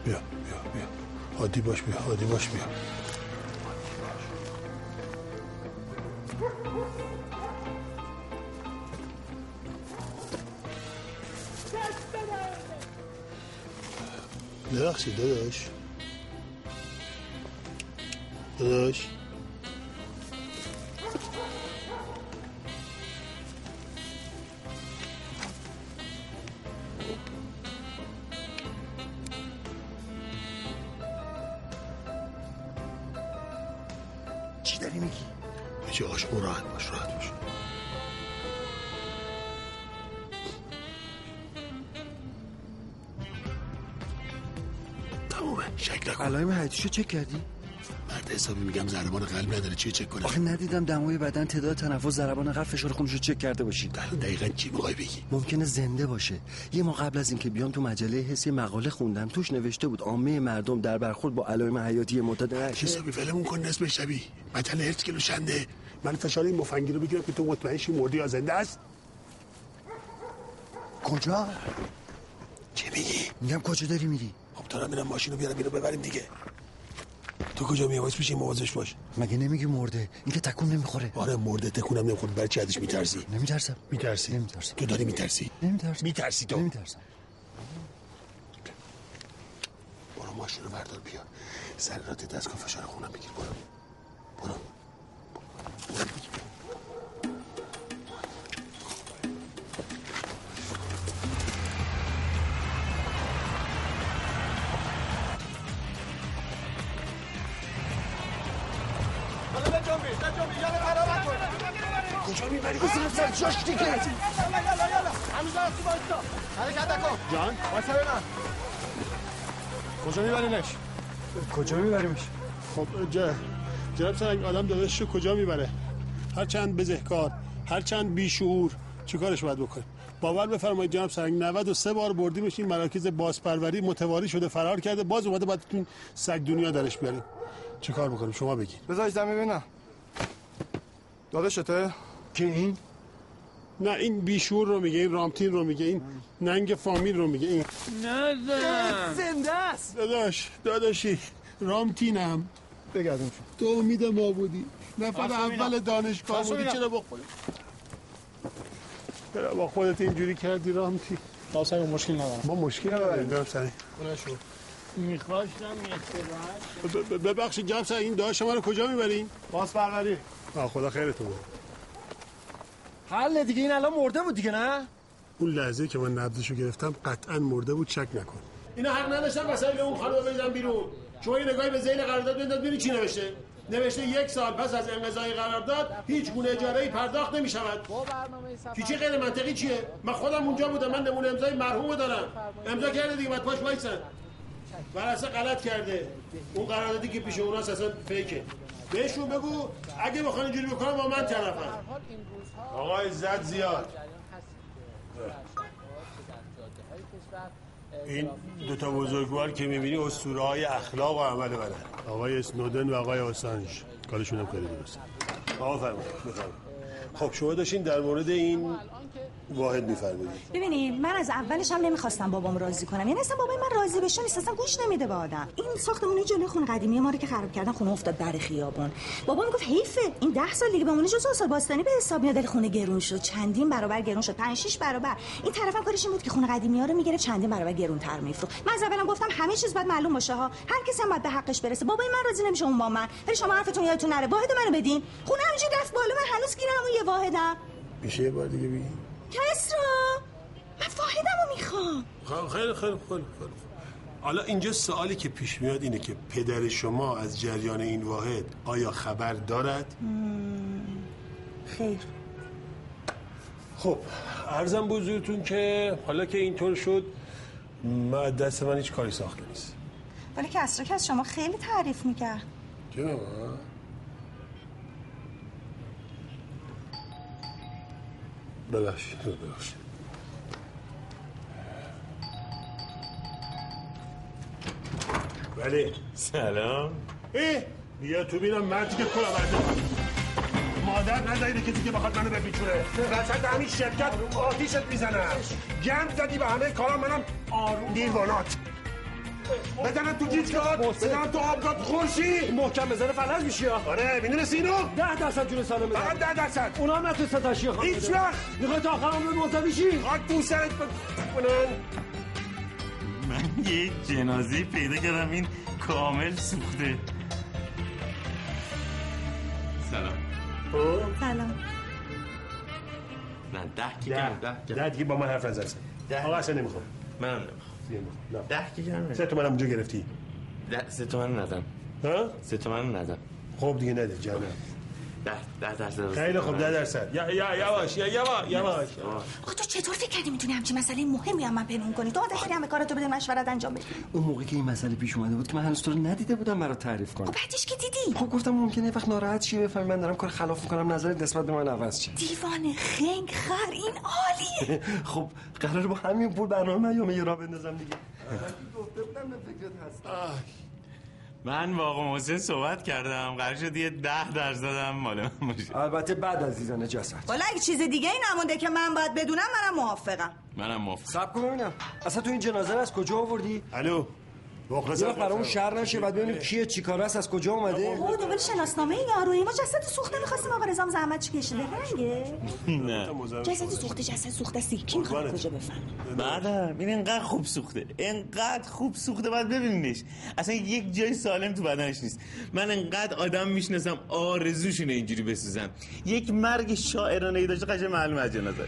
بیا بیا بیا. عادی باش بیا عادی باش بیا. ببخشید داداش. داداش. چی داری میگی؟ آقا شما راحت باش راحت باش. تمومه شک نکن. علائم حیاتیشو چک کردی؟ حسابی میگم ضربان قلب نداره چی چک کنه؟ آخه ندیدم دمای بدن تعداد تنفس ضربان قلب فشار خونشو چک کرده باشی دقیقا چی می‌خوای بگی؟ ممکنه زنده باشه. یه ما قبل از اینکه بیام تو مجله حسی مقاله خوندم. توش نوشته بود عامه مردم در برخورد با علائم حیاتی معتاد حسابی؟ ولمون کن نصف شبی. مجله هرت کیلو شنده من فشار این مفنگی رو بگیرم که تو مطمئن شی مردی یا زنده است. کجا؟ چی میگی؟ میگم کجا داری میری؟ خب دارم میرم ماشین رو بیارم اینو ببریم دیگه. تو کجا میای؟ واسه پیش مواظش باش؟ مگه نمیگی مرده؟ این که تکون نمی‌خوره. آره مرده تکونم نمی‌خوره. برای چی ازش میترسی؟ نمیترسم. میترسی. نمیترسم. تو داری میترسی؟ نمیترسم. میترسی تو. نمیترسم. برو ماشین رو بردار بیا. ذرات دستگاه فشار خونم بگیر. برو. برو. کجا میبرینش؟ کجا میبریمش؟ خب جا جناب سرنگ آدم داداشش کجا می‌بره؟ هر چند بزهکار هر چند بیشعور چه کارش باید بکنه؟ باور بفرمایید جناب سرنگ 93 بار بردیمش این مراکز بازپروری متواری شده فرار کرده باز اومده باید تو این سگ دنیا درش بیاریم. چه کار بکنیم؟ شما بگید. بذارش دم ببینم. داداشته؟ که این؟ نه این بیشور رو میگه این رامتین رو میگه این ننگ فامیل رو میگه این نزن زنده. است. داداش داداشی رامتینم. بگردم. تو امید ما بودی نفر اول. دانشگاه بودی. چرا با خودت؟ چرا با خودت اینجوری کردی رامتی؟ قاسم مشکل ندارم. ما مشکل نداریم جناب سرین می‌خواستم ببخشید سرین این داشت شما رو کجا می‌برین؟ باز پروری آه خدا خیرتون بده حل دیگه این الان مرده بود دیگه نه؟ اون لحظه که من نبضشو گرفتم قطعا مرده بود شک نکن. اینا حق نداشتن وسایل اون خانم بزن بیرون. شما یه نگاهی به ذیل قرارداد بنداز ببین چی نوشته؟ نوشته یک سال پس از انقضای قرارداد هیچ گونه اجاره ای پرداخت نمی شود چی غیر منطقی چیه؟ من خودم اونجا بودم من نمونه امضای مرحوم دارم. امضا کرده دیگه بعد پاش وایسن. ورسه غلط کرده. اون قراردادی که پیش اوناست اصلا فیکه. بهشون بگو اگه بخوان اینجوری بکنم با من طرفم آقای زد زیاد. این دو تا بزرگوار که می‌بینی اسطوره های اخلاق و عمل منه آقای اسنودن و آقای آسانج. کارشون هم خیلی درسته. آقا فرمایید خب شما داشتین در مورد این واحد میفرمایید. ببینید من از اولش هم نمی‌خواستم بابام راضی کنم. یعنی اصلا بابای من راضی بشه نیست اصلا گوش نمیده به آدم. این ساختمون جلوی خونه قدیمی ما رو که خراب کردن خونه افتاد در خیابون. بابا می‌گفت حیفه این ده سال دیگه بمونه جزو سال باستانی به حساب میاد ولی خونه گرون شد. چندین برابر گرون شد. 5 6 برابر. این طرفم کارش این بود که خونه قدیمی ها رو می‌گیره چندین برابر گرون تر میفروخت. من از اولم گفتم همه چیز باید معلوم باشه ها. هر کسی هم باید به حقش برسه. بابای من راضی نمیشه اون با من. ولی شما حرفتون یادتون نره. واحد منو بدین. خونه همینجوری رفت بالا. من هنوز گیرم اون یه واحدم. میشه یه بار دیگه بگی؟ کسرا من واحدمو می‌خوام. خب خیلی خیلی خیلی خیلی. حالا اینجا سوالی که پیش میاد اینه که پدر شما از جریان این واحد آیا خبر دارد؟ خیر. خب ارزم بزرگتون که حالا که اینطور شد دست من هیچ کاری ساخته نیست. ولی که از شما خیلی تعریف می‌کرد. جناب ببخشید ببخشید. ولی سلام. ای بیا تو بینم مردی که کلا برده مادر نداری کسی که بخواد منو بپیچونه. وسط همین شرکت آتیشت می‌زنم. گند زدی به همه کارا منم آروم. دیوانات. بزنم تو گیجگات بزنم تو آبگات خورشی محکم بزنه فلج میشی آره می‌دونستی اینو؟ ده درصد جون سالم بده فقط ده درصد. اونا هم نتونسته تشیه خواهم هیچ وقت. می‌خوای تا آخر عمر منتوی شی خاک تو سرت کنن من یه جنازه پیدا کردم این کامل سوخته. سلام. سلام. نه ده کی ده. کم ده. ده دیگه با من حرف نزن. ده. آقا اصلا نمی‌خوام. منم نمی‌خوام. نه. ده کی کمه سه تومن اونجا گرفتی. ده سه تومن ندم. ها؟ سه تومن ندم. خب دیگه نده جانم ده ده درصد. خیلی خوب ده درصد. یا یا یواش یا یواش یواش آخه تو چطور فکر کردی می‌تونی همچین مسئله مهمی هم من پنهون کنی؟ تو عادت کردی همه کاراتو بده مشورت انجام بدی اون موقع که این مسئله پیش اومده بود که من هنوز تو رو ندیده بودم برات تعریف کنم بعدش که دیدی. خب گفتم ممکنه وقت ناراحت شی بفهمی من دارم کار خلاف می‌کنم نظرت نسبت به من عوض شه. دیوانه خنگ خر این عالیه. *laughs* خب قرار با همین پول برنامه من یه راه بندازم دیگه. گفته بودم به فکرت هستم. من با آقا محسن صحبت کردم. قرار شد یه ده درصدم مال من باشه. البته بعد از دیدن جسد والا اگه چیز دیگه ای نمونده که من باید بدونم منم موافقم. منم موافق سب کن ببینم. اصلا تو این جنازه رو از کجا آوردی؟ الو. یه وقت برامون شهر نشه بعد ببینیم کیه چیکاره است از کجا اومده؟ او دنبال شناسنامه یارویی ما جسد سوخته می‌خواستیم آقا رضام زحمت چی کشیده؟ رنگه نه. جسد سوخته جسد سوخته سی کی می‌خواد کجا بفهم بعدم این انقدر خوب سوخته. انقدر خوب سوخته باید ببینینش اصلا یک جای سالم تو بدنش نیست. من انقدر آدم می‌شناسم آرزوشونه اینجوری بسوزن. یک مرگ شاعرانه ای داشته قشنگ معلومه از جنازش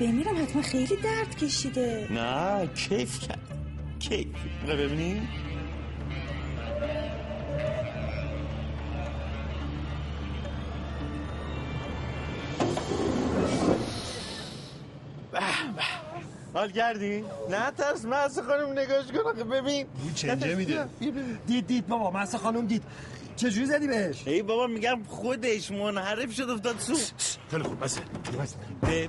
بمیرم حتما خیلی درد کشیده. نه کیف کرد. کیف می‌خوای ببینی؟ به به. حال کردی؟ نه ترس محسا خانم نگاش کن ببین. چنجه میده. دید دید بابا منصه خانم دید. چجوری زدی بهش؟ ای بابا میگم خودش منحرف شد افتاد سو خیلی خوب بسه بس.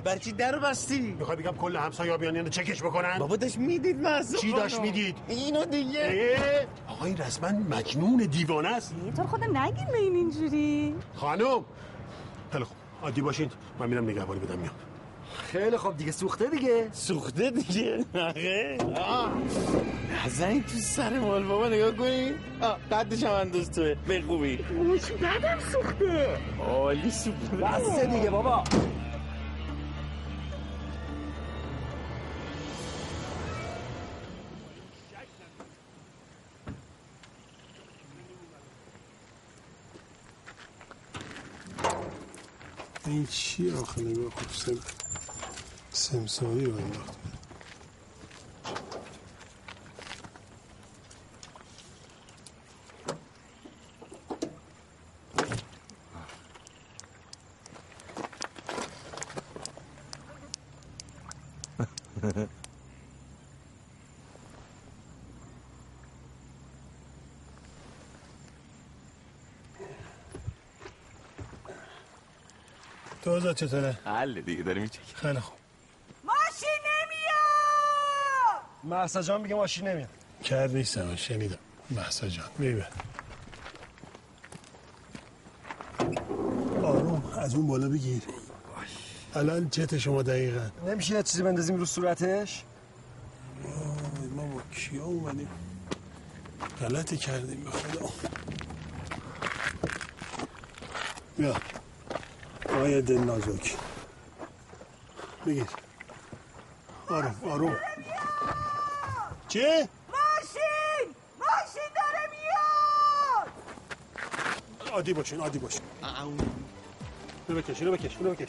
برای چی در بستی؟ می‌خوای بگم کل همسایه بیان اینو چکش بکنن؟ بابا داشت می‌دید محسا چی داشت می‌دید؟ اینو دیگه. آقا این رسما مجنون دیوانه است. تو خودم نگیر به این اینجوری. خانم خیلی خوب. عادی باشین من میرم نگهبانی بدم میام خیلی خوب دیگه. سوخته دیگه. سوخته دیگه. آخه آه. نزنی تو سر مال بابا نگاه کنی. قدش هم انداز توه. به خوبی. بدم سوخته. عالی سوخته. بسته دیگه بابا. این چی آخه؟ نگاه خوب سمسایی رو انداخت. تو چطوره؟ حل دیگه داریم خیلی خوب. محسا جان میگه ماشین نمیاد. کرد نیستم شنیدم. محسا جان میبه آروم از اون بالا بگیر. الان چت شما دقیقا. نمیشه یه چیزی بندازیم رو صورتش؟ ما با کیا اومدیم؟ غلطی کردیم به خدا. بیا. آقای دل نازک بگیر. آروم آروم. چی؟ ماشین! ماشین داره میاد! عادی باشین عادی باشین. اینو بکش اینو بکش اینو بکش.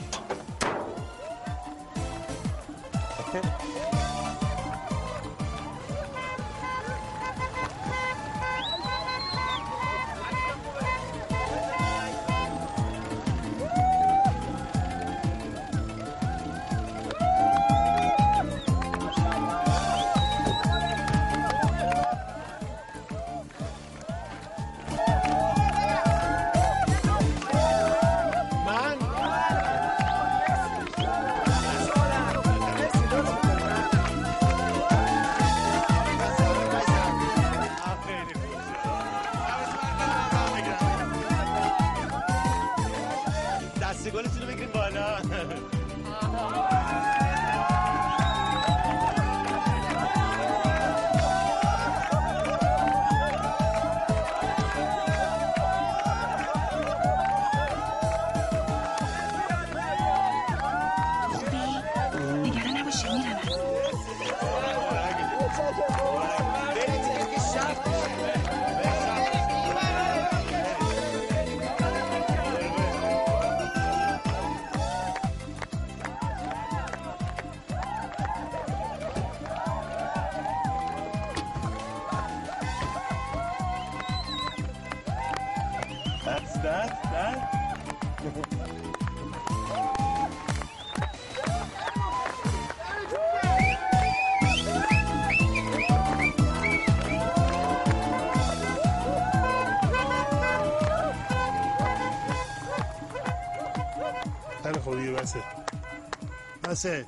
بسه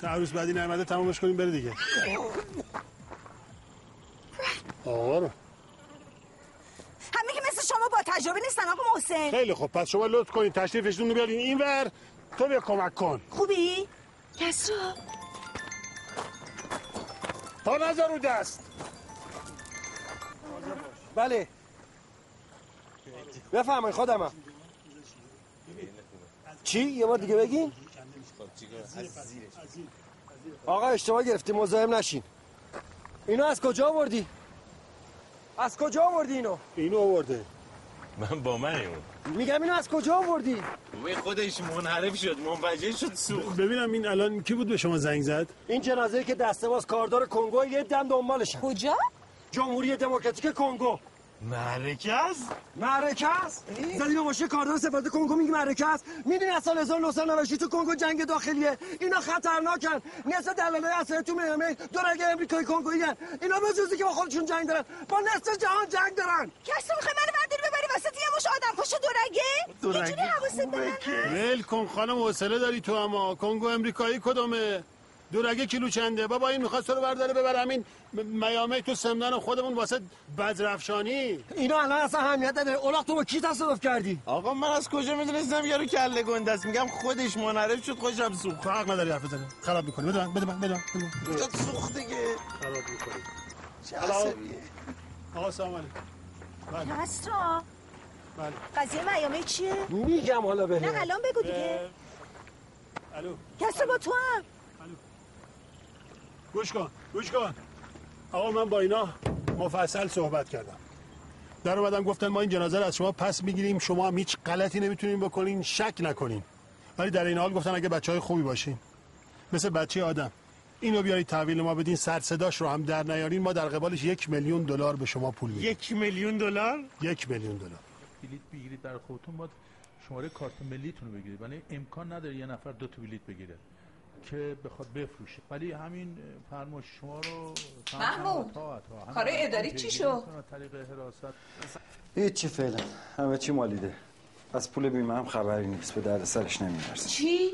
تا عروس بعدی نعمده تمامش کنیم بره دیگه. آقا رو. همه که مثل شما با تجربه نیستن آقا محسن. خیلی خوب پس شما لطف کنید تشریفشون رو بیارین. این ور تو بیا کمک کن. خوبی؟ کسرا. تا نظر رو دست. بله. بفهمین خودمم. چی؟ یه بار دیگه بگین؟ آقا اشتباه گرفتی مزاحم نشین اینو از کجا آوردی؟ از کجا آوردی اینو؟ اینو آورده من با من اون میگم اینو از کجا آوردی؟ وی خودش منحرف شد منفجر شد سوخت ببینم این الان کی بود به شما زنگ زد این جنازه که دسته باز کاردار کنگو یه دم دنبالشن کجا؟ جمهوری دموکراتیک کنگو معرکه است معرکه است زدی به ماشین کاردار سفارت کنگو میگی معرکه است می‌دونی از سال 1996 تو کنگو جنگ داخلیه. اینا خطرناکن. نصف دلالای اصلی تو میامی دو رگه امریکایی کنگویی اینا به که با خودشون جنگ دارن با نصف جهان جنگ دارن. کسرا می‌خوای منو برداری ببری وسط یه مش آدم پشت حواست به من ول کن خانم حوصله داری تو اما. کنگو امریکایی کدومه؟ دورگه کیلو چنده؟ بابا این می‌خواست تو رو برداره ببر همین میامه تو سمنان خودمون واسه بدرفشانی. اینا الان اصلا اهمیت نداره. اولاق تو با کی تصادف کردی؟ آقا من از کجا می‌دونستم یارو کله گنده است؟ میگم خودش منحرف شد خوشم سوخت. تو حق نداری حرف بزنی. خراب می‌کنی. بده من بده من بده من سوخت دیگه. خراب می‌کنی. چه عصبیه. آقا سلام علیکم. بله. کسرا بله. قضیه میامه چیه؟ میگم حالا نه بهت الان بگو دیگه. الو. کسرا با تو هم. گوش کن گوش کن. آقا من با اینا مفصل صحبت کردم. در اومدم گفتن ما این جنازه رو از شما پس می‌گیریم. شما هم هیچ غلطی نمی‌تونین بکنین شک نکنین. ولی در این حال گفتن اگه بچه های خوبی باشین. مثل بچه آدم. اینو بیارید تحویل ما بدین سر صداش رو هم در نیارین. ما در قبالش یک میلیون دلار به شما پول میدیم. یک میلیون دلار؟ یک میلیون دلار. بلیت بگیرید در خودتون. باید شماره کارت ملیتون رو بگیرید. ولی امکان نداره یه نفر دو تا بلیت بگیره. که بخواد بفروشه. ولی همین فرمایش شما رو محمود، کارای اداری چی شد؟ طریق حراست. هیچی فعلا. همه چی مالیده. از پول بیمه هم خبری نیست. به درد سرش نمی‌رسه چی؟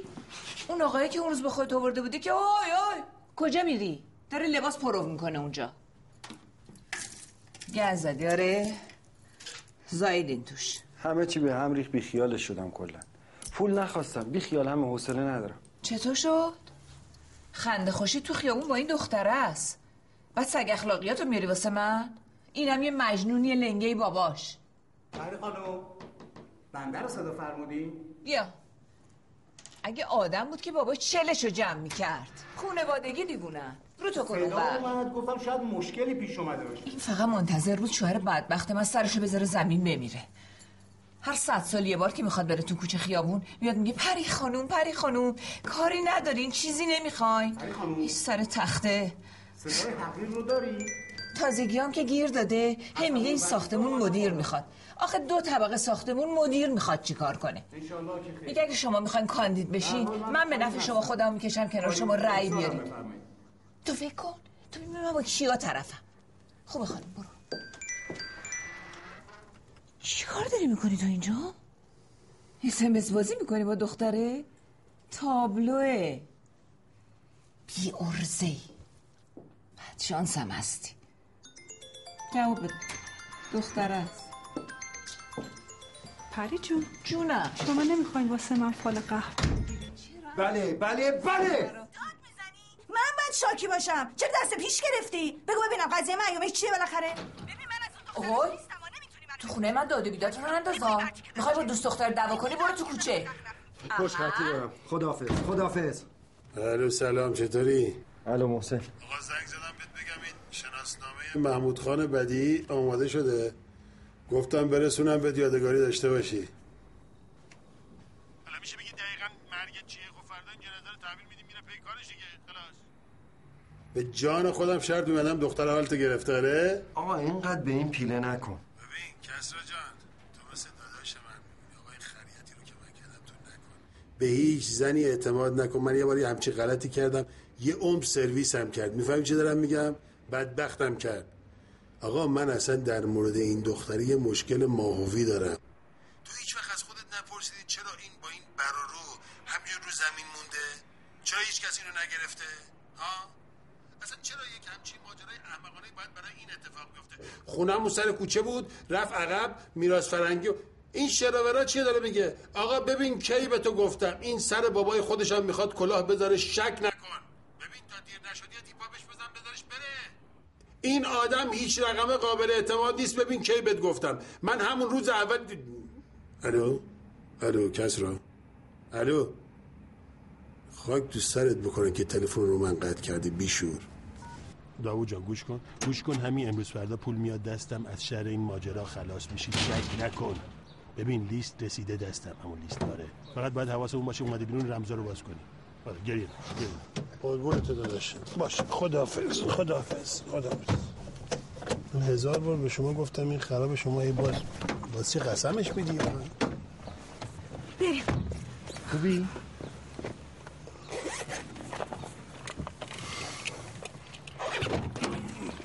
اون آقایی که اون روز به خودت آورده بودی که آی آی کجا میری؟ داره لباس پرو می‌کنه اونجا. گز زدی آره؟ زایدین توش. همه چی به هم ریخ بی خیالش شدم کلا. پول نخواستم. بی خیال هم حوصله ندارم. چطور شد؟ خنده خوشی تو خیابون با این دختره است. بعد سگ اخلاقیاتو میاری واسه من؟ اینم یه مجنونی لنگه باباش. بله خانم. بنده رو صدا فرمودی؟ بیا. اگه آدم بود که بابا چلشو جمع می‌کرد. خونوادگی دیوونن رو تو صدا اومد. گفتم شاید مشکلی پیش اومده باشه. این فقط منتظر بود شوهر بدبخت من سرشو بذاره زمین بمیره. هر صد سال یه بار که می‌خواد بره تو کوچه خیابون میاد میگه پری خانوم پری خانوم کاری ندارین چیزی نمی‌خواین. این سر تخته. صدای حقیر رو داری؟ تازگی هم که گیر داده. هی میگه این ساختمون مدیر می‌خواد. آخه دو طبقه ساختمون مدیر می‌خواد چیکار کنه؟ میگه اگه شما می‌خواین کاندید بشین من به نفع شما خودم می‌کشم کنار شما رأی بیارید. تو فکر کن. تو ببین من با کیا طرفم. خوبه خانم برو. چی کار داری می‌کنی تو اینجا؟ اسمس بازی می‌کنی با دختره؟ تابلوه. بی ارزه بعد شانس هم هستی. جواب بده. دختره است. پری جون. جونم. شما نمی‌خواین واسه من فال قهوه بله بله بله. من باید شاکی باشم. چرا دست پیش گرفتی؟ بگو ببینم قضیه معیومش چیه بالاخره؟ اوه تو خونه من داد و بیدار رو اندازا می‌خوای با دوست دختر دعوا کنی برو تو کوچه. خوش خطی دارم؟ خداحافظ خداحافظ. الو سلام چطوری؟ الو محسن. آقا زنگ زدم بهت بگم این شناسنامه محمود خان بدی آماده شده. گفتم برسونم بهت یادگاری داشته باشی. حالا میشه بگی دقیقا مرگ چیه؟ خب جنازه رو تحویل میدیم میره پی کارش دیگه. خلاص. به جان خودم شرط اومدم دختر حالت گرفته آره آقا اینقدر به این پیله نکن. به هیچ زنی اعتماد نکن. من یه باری همچی غلطی کردم. یه عمر سرویس هم کرد. می‌فهمی چه دارم میگم؟ بدبختم کرد. آقا من اصلا در مورد این دختری یه مشکل ماهوی دارم. تو هیچ وقت از خودت نپرسیدی چرا این با این برارو همینجور رو زمین مونده؟ چرا هیچ کسی رو نگرفته؟ ها؟ اصلا چرا یک همچین ماجرای احمقانه باید برای این اتفاق بیفته؟ خونمون سر کوچه بود. رفت عقب میراث فرنگی و این شراورا چیه داره میگه؟ آقا ببین کی به تو گفتم. این سر بابای خودش هم می‌خواد کلاه بذاره شک نکن. ببین تا دیر نشدی یه تیپا بهش بزن بذارش بره. این آدم هیچ رقم قابل اعتماد نیست. ببین کی بهت گفتم. من همون روز اول الو؟ الو کسرا الو؟ خاک تو سرت بکنن که تلفن رو من قطع کردی بیشور. داوود جان گوش کن. گوش کن همین امروز فردا پول میاد دستم. از شر این ماجرا خلاص میشی. شک نکن. ببین لیست رسیده دستم همون لیست داره. فقط باید حواسمون باشه اومده بیرون رمزا رو باز کنی. آره گریه گریه قربونت داداش. باش. خداحافظ. خداحافظ. خداحافظ. من هزار بار به شما گفتم این خراب شما یه باز باز چی قسمش میدی؟ بریم. خوبی؟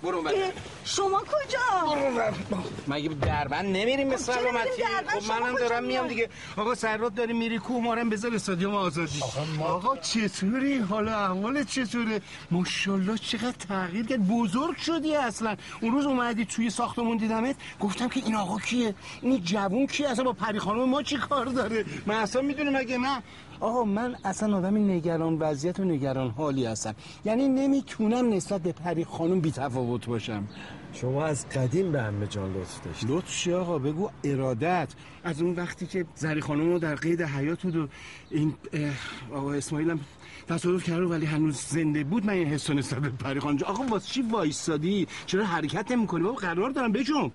برو بده شما کجا؟ مگه دربند نمیریم به خب سلامتی؟ خب شما منم دارم میام؟ دیگه. آقا سرات داری میری کوه مارم بذار استادیوم آزادی. آقا چطوری؟ حالا احوال چطوره؟ ماشاءالله چقدر تغییر کرد. بزرگ شدی اصلا. اون روز اومدی توی ساختمون دیدمت. گفتم که این آقا کیه؟ این جوون کیه؟ اصلا با پری خانم ما چی کار داره؟ من اصلا می‌دونم مگه نه؟ آقا من اصلا آدم نگران وضعیت و نگران حالی هستم. یعنی نمی‌تونم نسبت به پری خانم بی تفاوت باشم. شما از قدیم به همه جان لطف داشتید. لطف چی آقا؟ بگو ارادت. از اون وقتی که زری خانم رو در قید حیات بود و این آقا اسماعیل هم تصادف کرد ولی هنوز زنده بود من این حسو نسبت به پری خانم. آقا واسه چی وایستادی چرا حرکت نمی کنی بابا قرار دارم بجون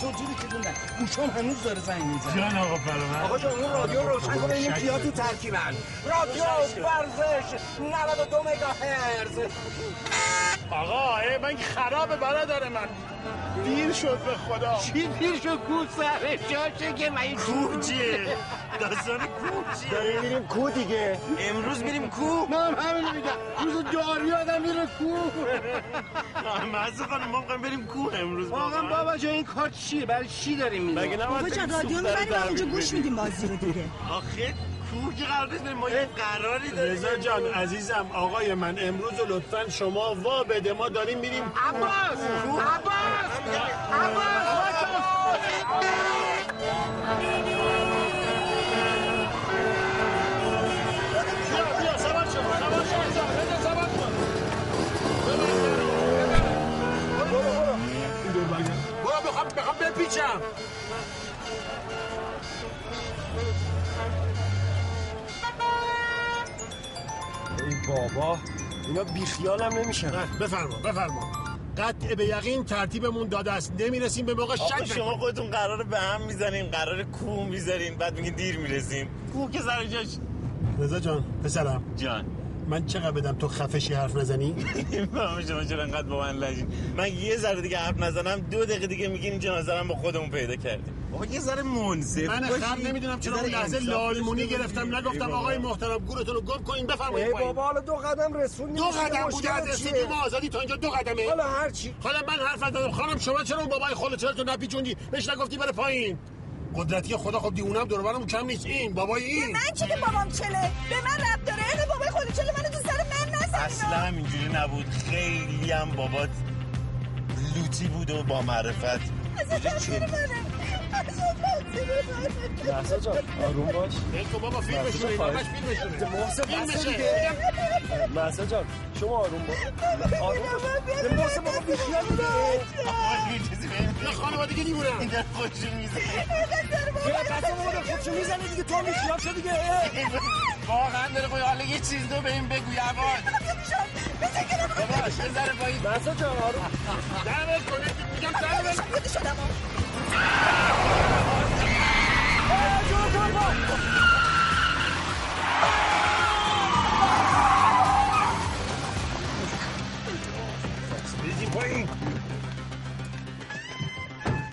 دیوار سوتوری که دوندن گوشام هنوز داره زنگ می‌زنه. جان آقا فرمان. آقا جان اون رادیو روشن کن ببینیم کیا تو ترکیبن رادیو ورزش 92 مگاهرتز آقا ای من خرابه برادر من دیر شد به خدا. چی دیر شد؟ کو سر جاشه که من کو چیه داستان کو چیه داریم میریم کو دیگه؟ امروز میریم کو؟ من همین میگم. روز داری آدم میره کو. مزه خانم ما می‌خوایم بریم کو امروز واقعا بابا جان این کار چیه؟ برای چی داریم میریم مگه نباید بابا بریم رادیو می‌بریم اونجا گوش؟ میدیم بازی رو دیگه. آخه کو که قرار نیست. ما یه قراری داریم. رضا جان عزیزم آقای من امروز رو لطفا شما وا بده ما داریم میریم عباس! عباس! بیا بخوام بپیچم ای بابا اینا بیخیال هم نمیشن بفرما بفرما قطع به یقین ترتیبمون داده است نمی‌رسیم به موقع شک شما. خودتون قراره به هم می‌زنین قراره کو می‌ذارین بعد میگین دیر می‌رسیم کو که سر جاش رضا جان پسرم جان من چقدر بدم تو خفشی حرف نزنی *laughs* فهم شما چرا انقدر با من لجین من یه ذره دیگه حرف نزنم دو دقیقه دیگه میگین این جنازه رو با خودمون پیدا کردیم آقا یه ذره منصف من. خر نمی‌دونم چرا اون لحظه لالمونی گرفتم. نگفتم ای آقای. محترم گورتون رو گم کنین بفرمایید ای. بابا حالا دو قدم رسوندیم دو قدم مشکل بوده از؟ رسیدیم آزادی تا اینجا دو قدمه حالا هر چی حالا من حرف زدم خانم شما چرا اون بابای خودت چرا تو نپیچوندی بهش نگفتی بره پایین قدرتی خدا خب دیونم دور برم کم نیست. این بابای این. من چی که بابام چله؟ به من رب داره. این بابای خودی چله. منو تو سر من نزن اصلا هم اینجوری نبود. خیلی هم بابات لوتی بود و با معرفت. اصلا تقصیر منه. جان آروم باش. بابا فیلمشونه این همش فیلمشونه محسن فیلمشه. بسه دیگه جان. شما آروم باش آروم؟ باش محسن بابا بیخیال دیگه نه خانوادگی دیوونم این در خودشون می‌زنه. یه قسم بابا خودشو می‌زنه دیگه تو هم بیخیال شو دیگه. واقعا داره خواهی حالا یه چیز دو به این بگو یواش. باباش یه ذره با این محسا جان آروم. دمت کنه میگم دمت شدم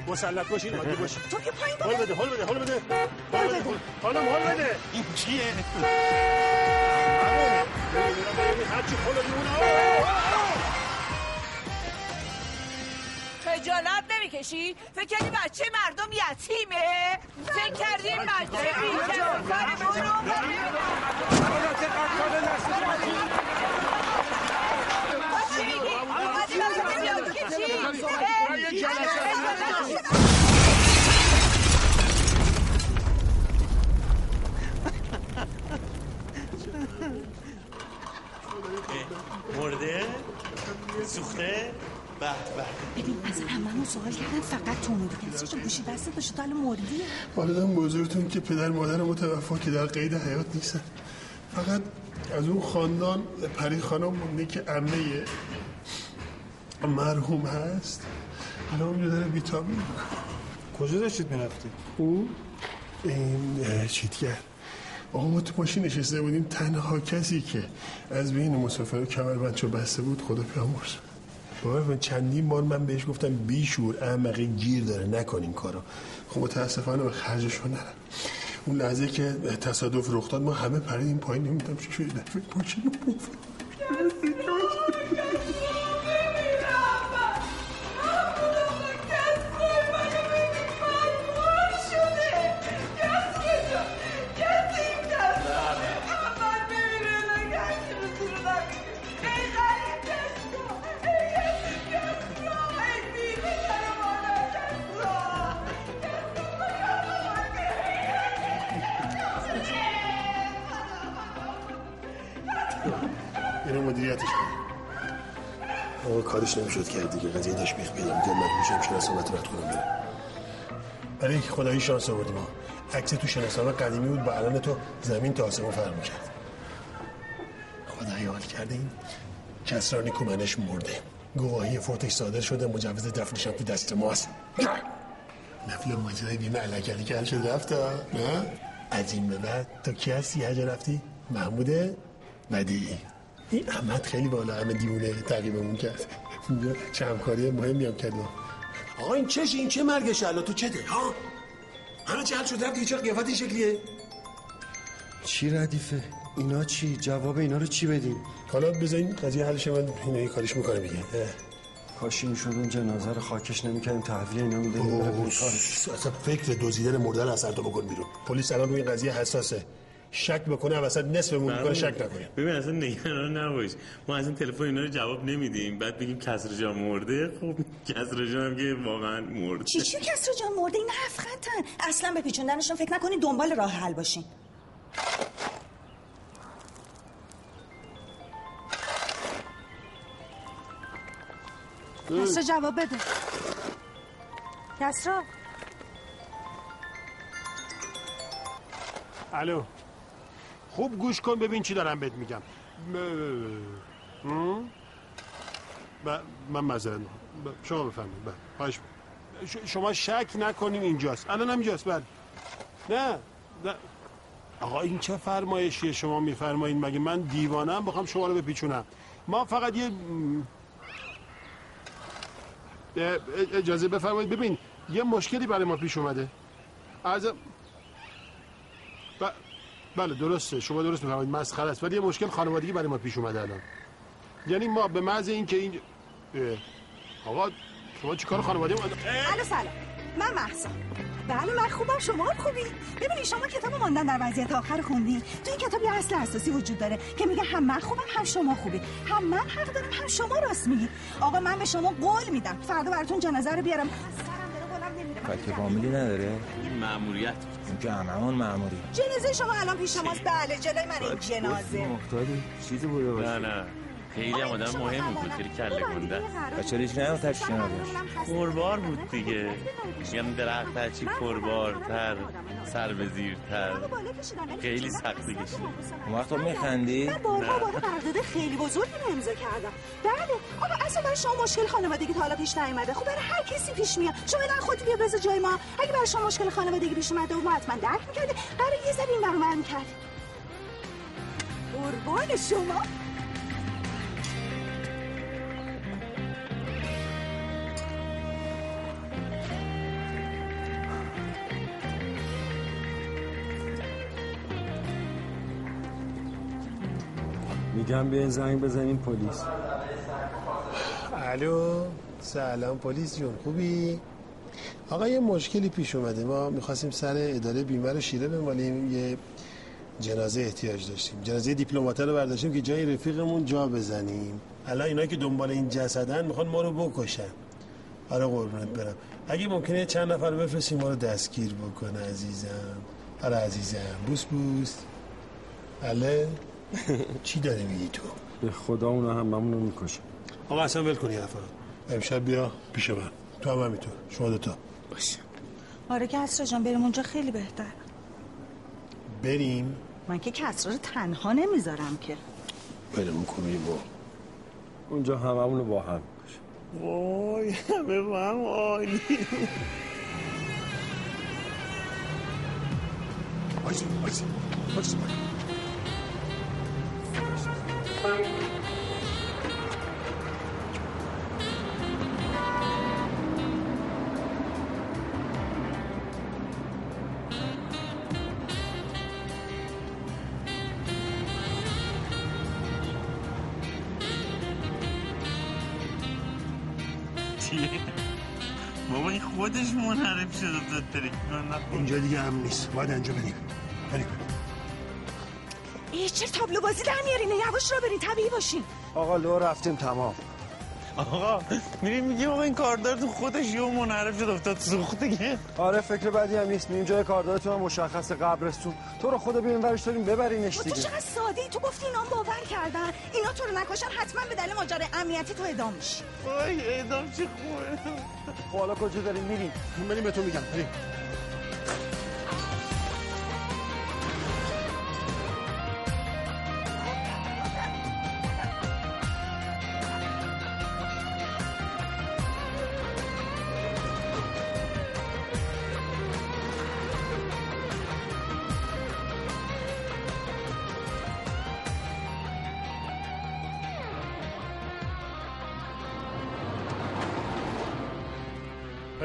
مسلط باشین عادی باشین تو که پایین حال بده حال بده حال بده. حال بده. خانم حال بده. این چیه؟ هرچی خلا میمونه خجالت نمی‌کشی؟ فکر کردی بچه مردم یتیمه؟ فکر کردی این بچه مرده سوخته به به. ببین از هممون سوال کردن فقط تو موندی کسی چه گوشی دستت باشه تو الان مردی والدم بزرگتون که پدر مادر متوفا که در قید حیات نیستن. فقط از اون خاندان پری خانم مونده که عمه مرحوم هست. الان اونجا داره ویتامین کجا داشتید می‌رفتید؟ او؟ این چیتگر آقا ما تو ماشین نشسته بودیم تنها کسی که از بین مسافر کمربندشو بسته بود خدا پیامرز باور کن چندین بار من بهش گفتم بیشور احمقی گیر داره نکن این کارو. خب متاسفانه به خرجشو نرم اون لحظه که تصادف رخ داد ما همه پریدیم پایین نمی‌دونم چی شد دفعه ماشین اینو مدیریتش کنم آقا کارش نمی‌شد کرد دیگه. قضیه داشت بیخ پیدا می‌کرد مجبور شدم شناسامت رد کنم برم. برای اینکه خدایی شانس آوردیم ما. عکس تو شناسنامه قدیمی بود با الان تو زمین تا آسمون فرق می‌کرد. خدایی حال کرده این؟ کسرانی کومنش مرده. گواهی فوتش صادر شده مجوز دفنش تو دست ماست. نفل ماجرای بیمه علکلی که شد رفت ها؟ نه؟ از این به بعد تو کی هستی؟ هجا رفتی؟ محموده؟ بدیعی این احمد خیلی بالا همه دیونه تعقیبمون کرد. اینجا چه همکاری مهمی هم کرد آقا این چش این چه مرگشه؟ الان تو چته؟ ها؟ همه چه حل شد رفت دیگه چرا قیافت این شکلیه؟ چی ردیفه؟ اینا چی؟ جواب اینا رو چی بدیم؟ حالا بذارین قضیه حلش من اینو یه کارش می‌کنه میگه کاشی می‌شد اون جنازه رو خاکش نمی‌کردیم تحویل اینا می‌دادیم اصلا فکر دزدیدن مرده رو از سر تو بکن بیرون. پلیس الان روی این قضیه حساسه. شک بکنه وسط نصفمون می‌کنه شک نکنه ببین اصلا نگران نباش. ما از این تلفن اینا رو جواب نمیدیم. بعد بگیم کسر جان مرده. خب کسر جان هم که واقعا مرده. چی چی کسرا جان مرده؟ این هفختن اصلا به پیچوندنشون فکر نکنید دنبال راه حل باشین کسرا جواب بده. کسرا. الو. خوب گوش کن ببین چی دارم بهت میگم هم؟ ب- من. ب- شما بفرمایید بله. خواهش شما شک نکنین اینجاست الان اینجاست بله نه نه آقا این چه فرمایشیه شما میفرمایین مگه من دیوانم بخوام شما رو بپیچونم ما فقط یه اجازه بفرمایید ببین یه مشکلی برای ما پیش اومده از. بله درسته. شما درست میفرمایید. مسخره است. ولی یه مشکل خانوادگی برای ما پیش اومده الان. یعنی ما به محض اینکه این آقا شما چیکار خانواده ما الو سلام. من محسا. بله من خوبم. شما هم خوبی؟ ببینی شما کتاب ماندن در وضعیت آخر خوندی. تو این کتاب یه اصل اساسی وجود داره که میگه هم من خوبم هم شما خوبی. هم من حق دارم هم شما راست میگی آقا من به شما قول میدم. فردا براتون جنازه رو بیارم. فکر فامیلی نداره؟ این ماموریت که هممون ماموری جنازه شما الان پیش ماست. بله جلوی من این جنازه. مختاری چیزی بوده باشه. نه نه. خیلی هم آدم مهمی بود خیلی کله گنده. چرا هیچ نه نداشت. پربار بود دیگه. یعنی درخت هرچی پربارتر سر به زیرتر. خیلی سختی کشید اون وقت تو میخندی؟ من بارها بارها قرارداد خیلی بزرگی رو امضا کردم. بله. آقا اصلا برای شما مشکل خانوادگی تا حالا پیش نیومده. خب برای هر کسی پیش میاد. شما نه خودت بیا بذار جای ما. اگه برای شما مشکل خانوادگی پیش اومده و ما حتما درک می‌کردی برای یه ذره این برنامه می‌کردی قربان شما. میگم بیاین زنگ بزنیم پلیس. الو سلام پلیس جون خوبی؟ آقا یه مشکلی پیش اومده. ما می‌خواستیم سر اداره بیمه رو شیره بمالیم. یه جنازه احتیاج داشتیم. جنازه دیپلماته رو برداشتیم که جای رفیقمون جا بزنیم. الان اینا که دنبال این جسدن می‌خوان ما رو بکشن. آره قربونت برم. اگه ممکنه چند نفر بفرستیم ما رو دستگیر بکنه عزیزم. آره عزیزم. بوس بوس. بله؟ چی داری میگی تو؟ به خدا اونا هم رو می‌کشن آقا اصلا ول کنی حرفا امشب بیا پیش من. تو هم همینطور. شما دوتا. باشه. آره کسرا جان بریم اونجا خیلی بهتر. بریم. من که کسرا رو تنها نمی‌ذارم که. بریم کنی با. اونجا هممون رو با هم وای همه با هم عالی. وایسی وایسی چیه؟ بابا این خودش منحرف شده تو نکن اینجا دیگه هم نیست. باید انجا بریم بریم ای چرا تابلو بازی در میارین یواش را برین طبیعی باشین. آقا لو رفتیم تمام. آقا میریم میگه آقا این کاردار تو خودش یه منحرف شد افتاد سوخت دیگه. آره فکر بدی هم نیست. میریم جای کاردارتون هم مشخص قبرستون. تو رو خدا بیاریم ورش داریم ببرینش تو دیگه. چقدر ساده ای. تو گفتی اینا هم باور کردن. اینا تو رو نکشن حتما به دلیل ماجرای امنیتی تو اعدام میشی. وای اعدام چه خوبه. خب حالا کجا داریم؟ میریم. بریم به تو میگم. بریم.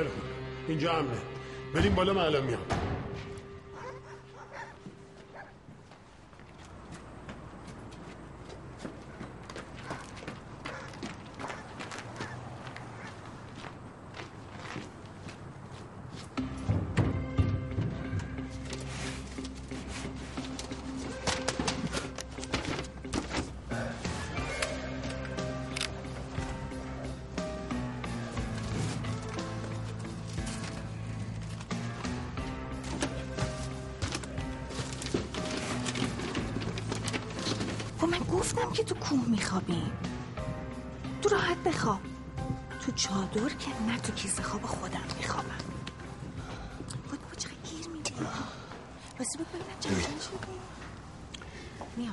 خیلی اینجا امنه. بریم بالا من الان میام.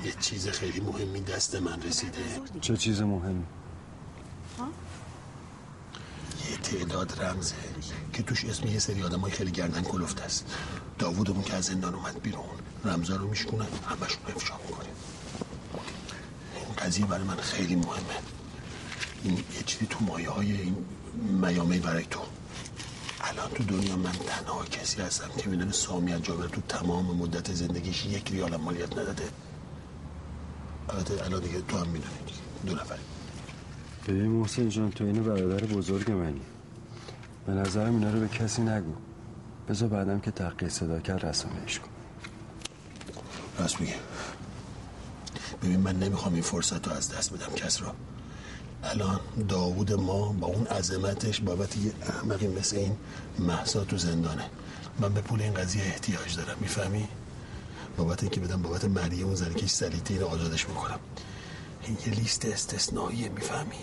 یه چیز خیلی مهمی دست من رسیده. چه چیز مهمی؟ یه تعداد رمزه که توش اسم یه سری آدمای خیلی گردن کلفت است داوودمون که از زندان اومد بیرون. رمزا رو میشکنه همشون افشا می‌کنیم. این قضیه برای من خیلی مهمه. این یه چیزی تو مایه های این میامه برای تو. الان تو دنیا من تنها کسی هستم که می‌دونه سامی از جابر تو تمام مدت زندگیش یک ریال هم مالیات نداده. البته الان دیگه تو هم می‌دونی دو نفری ببین محسن جان تو اینو برادر بزرگ منی. به نظرم اینا رو به کسی نگو. بذار بعدم که تحقیق صدا کرد رسانهش کن. راست میگه ببین من نمی‌خوام این فرصت رو از دست بدم کس را الان داوود ما با اون عظمتش بابت یه احمقی مثل این محسا تو زندانه. من به پول این قضیه احتیاج دارم می‌فهمی؟ بابت اینکه بدم بابت مریه اون زنکش سلیته اینو آزادش می‌کنم این یه لیست استثنائیه می‌فهمی؟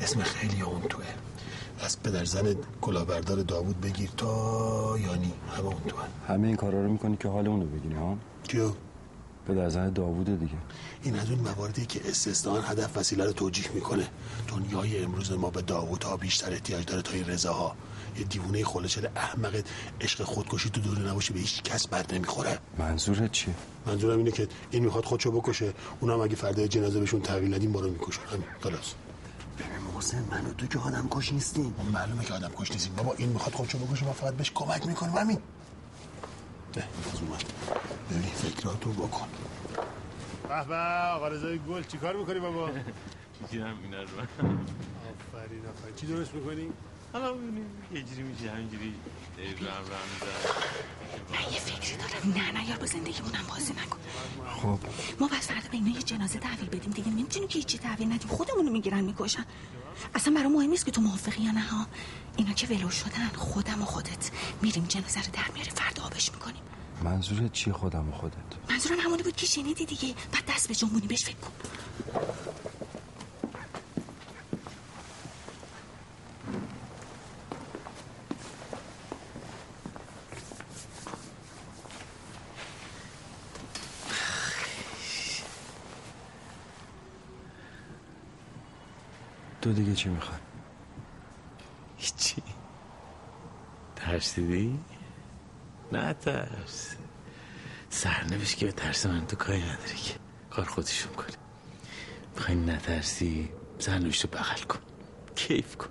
اسم خیلی اون توه. از پدر زن کلاهبردار داوود بگیر تا یانی همه اون توه. همه این کارا رو می‌کنی که حال اونو بگیری ها؟ کیو؟ به در زن داووده دیگه. این از اون مواردی که استثنان هدف وسیله رو توجیه می‌کنه. دنیای امروز ما به داوود ها بیشتر احتیاج داره تا این رضاها. یه دیوونه خلوچل احمق عشق خودکشی تو دوره نباشه به هیچ کس بد نمی‌خوره. منظورت چیه؟ منظورم اینه که این می‌خواد خودشو بکشه اونم اگه فردا جنازه بهشون تحویل ندیم ما رو می‌کشن همین خلاص. ببین محسن من و تو که آدم کش نیستیم معلومه که آدم کش نیستیم. بابا این می‌خواد خودشو بکشه ما فقط بهش کمک می‌کنیم. همین. ده ببین فکراتو بکن. به به آقا رضای گل چیکار می‌کنی بابا؟ چیزی هم اینا رو. آفرین آفرین. چی درست می‌کنی؟ حالا ببینیم. یه جوری میشه همینجوری رم رم من یه فکری دارم. نه نه یار با زندگیمونم بازی نکن. خب. ما بس فردا به اینا یه جنازه تحویل بدیم. دیگه نمی‌تونیم که هیچی تحویل ندیم. خودمونو می‌گیرن می‌کشن. اصلا برای مهم نیست که تو موافقی یا نه ها. اینا که ولو شدن خودم و خودت. میریم جنازه رو در میاریم فردا آبش می‌کنیم. منظورت چیه خودم و خودت؟ منظورم همونی بود که شنیدی دیگه. بعد دست به جنبونی بهش فکر کن. تو دیگه چی می‌خوای؟ هیچی. ترسیدی؟ نه ترس سرنوشت که به ترس من تو کاری نداری که. کار خودشون کنی بخوای نترسی سرنوشت رو بغل کن. کیف کن.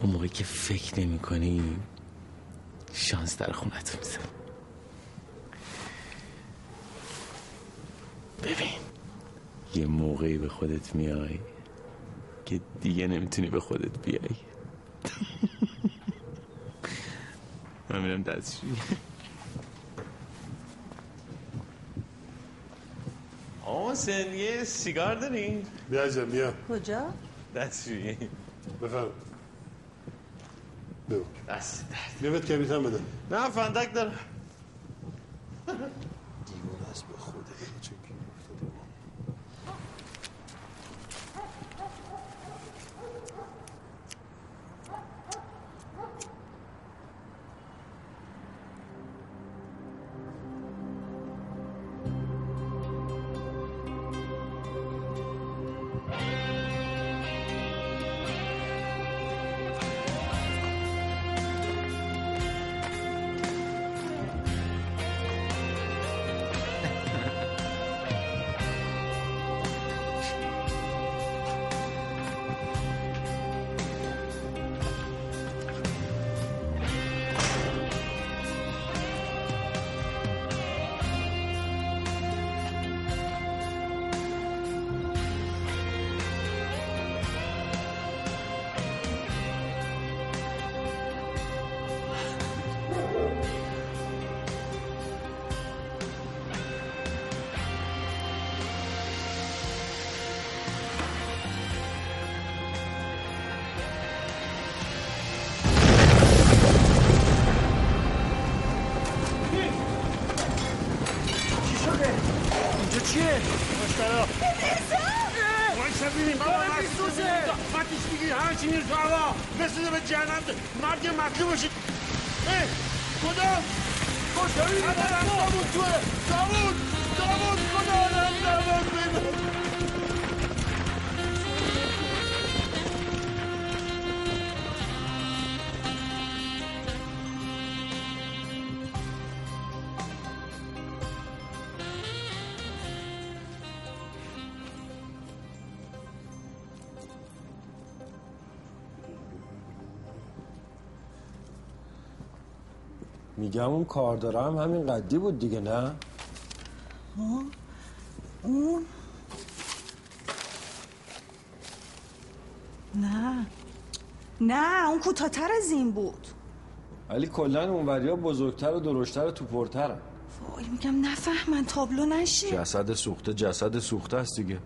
اون موقعی که فکر نمی کنی شانس در خونتون میزن ببین یه موقعی به خودت میای که دیگه نمی‌تونی به خودت بیای *laughs* من میرم دستشویی. سن یه سیگار دارین؟ بیا عزیزم بیا. کجا؟ دستشویی. بفرم. بگو دست بیا بهت کبریت هم بده. نه فندک دارم میگم اون کار دارم همین قدی بود دیگه نه؟ ها؟ اون نه. نه اون کوتاهتر از این بود. ولی کلا اونوریا بزرگتر و درشتر و توپرترن وای میگم نفهمن تابلو نشه. جسد سوخته جسد سوخته است دیگه.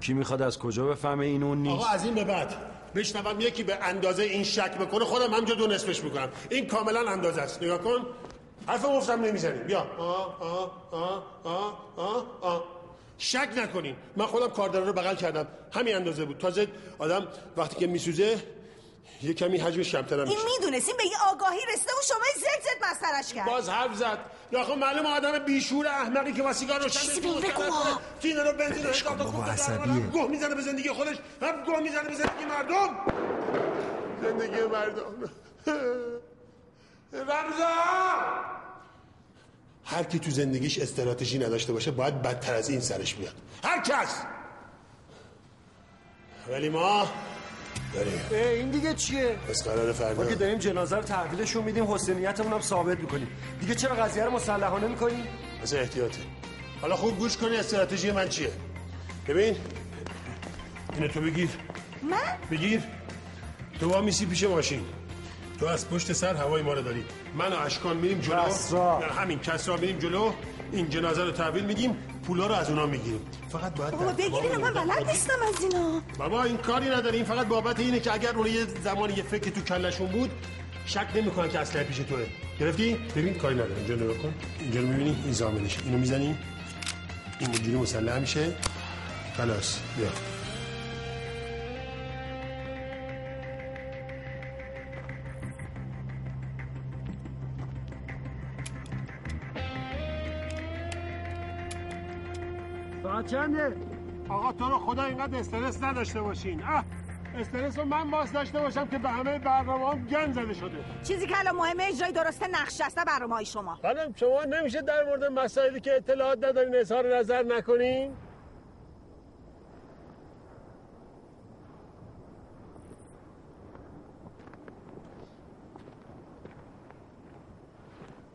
کی می‌خواد از کجا بفهمه این اون نیست؟ آقا از این به بعد. بشنوم یکی به اندازه این شک بکنه خودم همجا دو نصفش می‌کنم. این کاملا اندازه است. نگاه کن. حرف گفتم نمی‌زنیم. بیا. آه آه آه آه آه. شک نکنین. من خودم کاردار رو بغل کردم. همین اندازه بود. تازه آدم وقتی که میسوزه یه کمی حجمش کمتر هم این می‌دونستیم به یه آگاهی رسیده و شما زد زد مسخرش کرد. باز حرف زد. یا خب معلوم آدم بیشور احمقی که با سیگار روشن چیزی بگو. ها. تینه رو بنزین رو بابا، عصبیه. گوه می‌زنه به زندگی خودش. هم گوه می‌زنه به زندگی مردم. زندگی مردم. *laughs* رمزا هر کی تو زندگیش استراتژی نداشته باشه باید بدتر از این سرش بیاد. هر کس! ولی ما داریم. این دیگه چیه؟ پس قرار فردا ما که داریم جنازه رو تحویلشون میدیم حسینیتمون هم ثابت می‌کنیم. دیگه چرا قضیه رو مسلحانه می‌کنیم از احتیاطه. حالا خوب گوش کنی استراتژی من چیه؟ ببین. اینو تو بگیر. من؟ بگیر. تو با میسی پیش ماشین. تو از پشت سر هوای ما رو داری. من و اشکان میریم جلو. همین کسرا میریم جلو. این جنازه رو تحویل میدیم. پولا رو از اونا می‌گیریم. فقط باید بابا در بگیر تمام اینو من بلد نیستم از اینا. بابا این کاری نداره این فقط بابت اینه که اگر اون یه زمانی یه فکر تو کلشون بود شک نمی‌کنن که اسلحه پیش توه. گرفتی؟ ببین کاری نداره اینجا نگاه کن. اینجا رو می‌بینی؟ این زامنش اینو می‌زنی؟ این اینجوری مسلح میشه. خلاص بیا. ساعت چنده آقا تو رو خدا اینقدر استرس نداشته باشین. اه استرس رو من باز داشته باشم که به همه برنامه هم گن زده شده. چیزی که الان مهمه اجرای درست نقش است برنامه های شما. خانم شما نمیشه در مورد مسائلی که اطلاعات ندارین اظهار نظر نکنین؟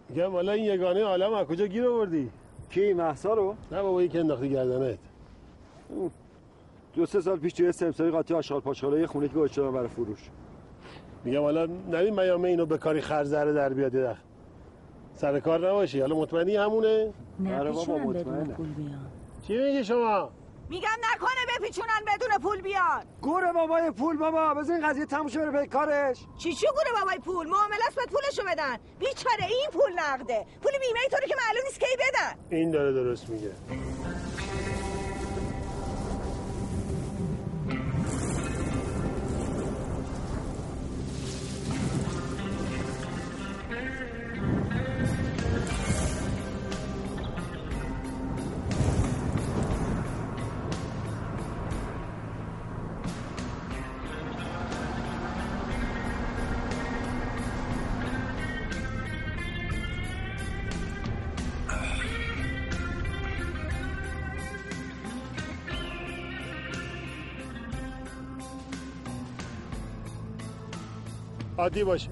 میگم حالا این یگانه عالم از کجا گیر آوردی؟ کی محسا رو؟ نه بابا که انداختی گردنت. دو سه سال پیش توی سمساری قاطی آشغال پاچاله یه خونه که دادم برای فروش. میگم حالا نریم میامه اینو به کاری خرزره در بیاد یه دخ. سر کار نباشی حالا مطمئنی همونه؟ آره بابا مطمئنم چی میگی شما؟ میگم نکنه بپیچونن بدون پول بیان. گوره بابای پول بابا بذار این قضیه تموم شه بره به کارش. چی چی گوره بابای پول؟ معامله است باید پولشو بدن. بیچاره این پول نقده. پول بیمه ای طوری که معلوم نیست کی بدن. این داره درست میگه.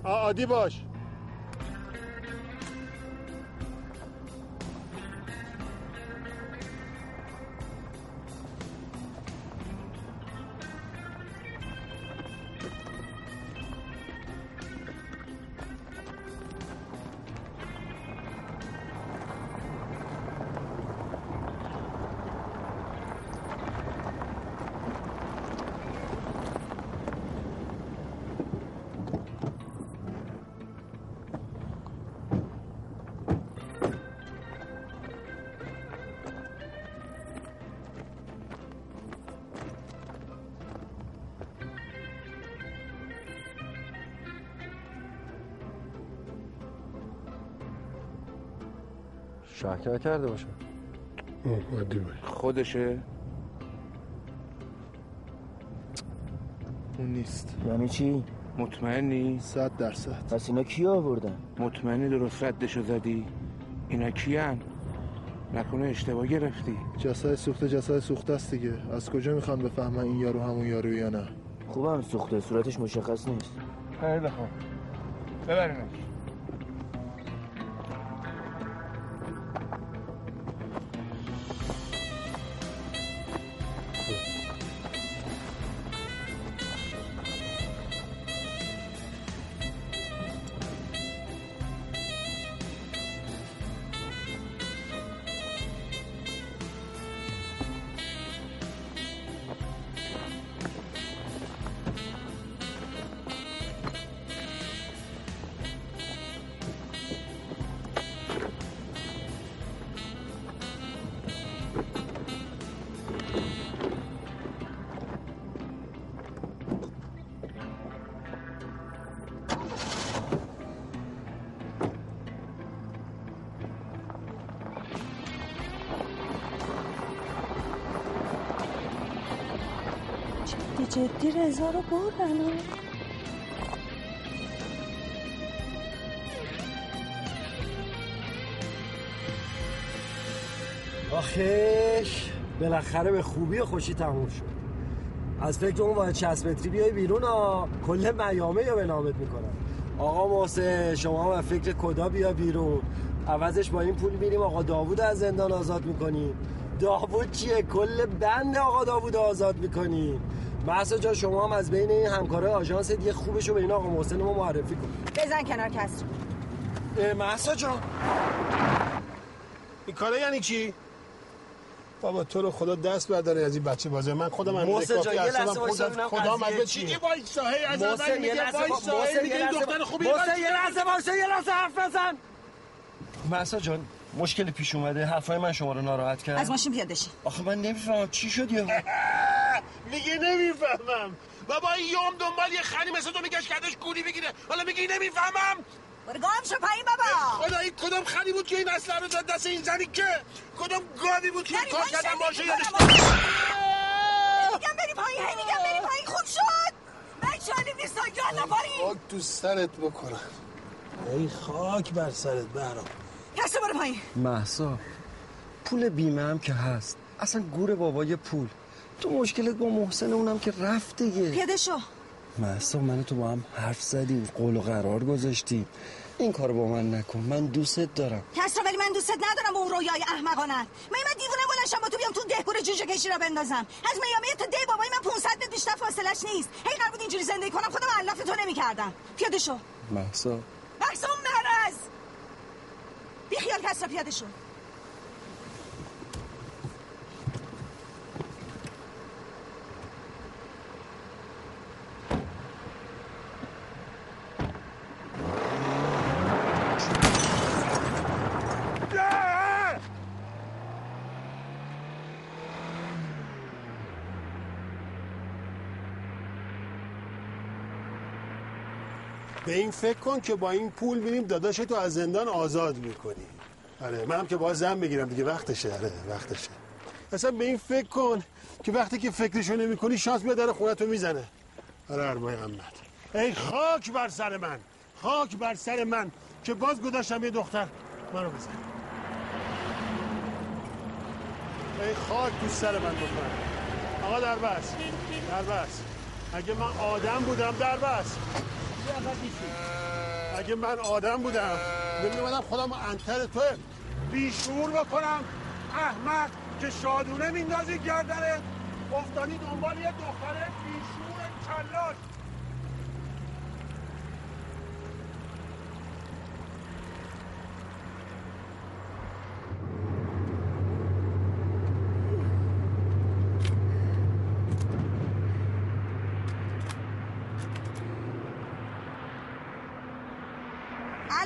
عادی باش آ- شک نکرده باشم عادی باش. خودشه؟ اون نیست. یعنی چی؟ مطمئنی؟ صد درصد. پس اینا کی آوردن؟ مطمئنی درست ردشو زدی؟ اینا کیان؟ نکنه اشتباه گرفتی. جسد سوخته جسد سوخته است دیگه. از کجا می‌خوان بفهمن این یارو همون یارو یا نه؟ خوبم سوخته صورتش مشخص نیست. خیلی خوب. ببرینش. رضا رو بردن؟ آخش بالاخره به خوبی و خوشی تموم شد. از فکر اون باید 60 متری بیای بیرون ها کل میامه یا به نامت می‌کنم. آقا محسن شما هم فکر کدا بیا بیرون. عوضش با این پول میریم. آقا داوود از زندان آزاد می‌کنیم. داوود چیه؟ کل بند آقا داوود آزاد می‌کنیم. محسا جان شما هم از بین این همکارای آژانس دیگه خوبشو به این آقا محسن ما معرفی کن. بزن کنار کسر محسا جان. این کاره یعنی چی؟ بابا تو رو خدا دست برداره از این بچه بازه من خودم هم محسن جان، یه لحظه وایسا خدا ببینم خدا قضیه مگه چیه؟ چی وایسا هی از اول محسن یه میگه لحظه وایسا هی میگه یه این لحظه دختر خوبی محسن یه لحظه محسن یه لحظه حرف بزن. محسا جان مشکلی پیش اومده. حرفای من شما رو ناراحت کرد از ماشین پیاده شی آخه من نمی‌فهمم چی شد یهو؟ *laughs* میگه نمی‌فهمم. بابا این یوم دنبال یه خنی مثل تو میگشت کردش گولی بگیره. حالا میگی نمی‌فهمم. برو گام شو پایین بابا. خدا این کدام خنی بود که این اصلا رو داد دست این زنی که؟ کدام گاوی بود که کار کردن باشه یادش میگم بری پایین هی میگم بری پایین. خوب شد. من شالی نیستم. یالا پایین خاک تو سرت بکنم. ای خاک بر سرت بهرام. کسر برو پایین. محسا پول بیمه هم که هست. اصلا گور بابای پول. تو مشکلت با محسن اونم که رفت دیگه. پیاده شو محسا من تو با هم حرف زدیم قول و قرار گذاشتیم. این کار با من نکن من دوستت دارم. کسرا ولی من دوستت ندارم با اون رویای احمقانت. من من دیوونه بلنشم با تو بیام تو دهپور جوجه کشی را بندازم. از میامی تا دی بابای من 500 متر بیشتر فاصلش نیست. هی قرار بود اینجوری زندگی کنم خودم علف تو نمی‌کردم. پیاده شو محسا اون مرز بی خیال کسرا پیاده شو به این فکر کن که با این پول میریم داداش تو از زندان آزاد می‌کنی. آره منم که باز زن بگیرم دیگه وقتشه. آره وقتشه. اصلا به این فکر کن که وقتی که فکرشو نمی کنی شانس بیاد در خونتو می‌زنه. آره اربای محمد ای خاک بر سر من خاک بر سر من که باز گذاشتم یه دختر. منو بزن. ای خاک تو سر من بکن آقا در بس در بس اگه من آدم بودم در بس اگه من آدم بودم نمیومدم خودم انتر تو بیشور بکنم. احمق که شادونه میندازی گردنت. افتادی دنبال یه دختره بیشور کلاش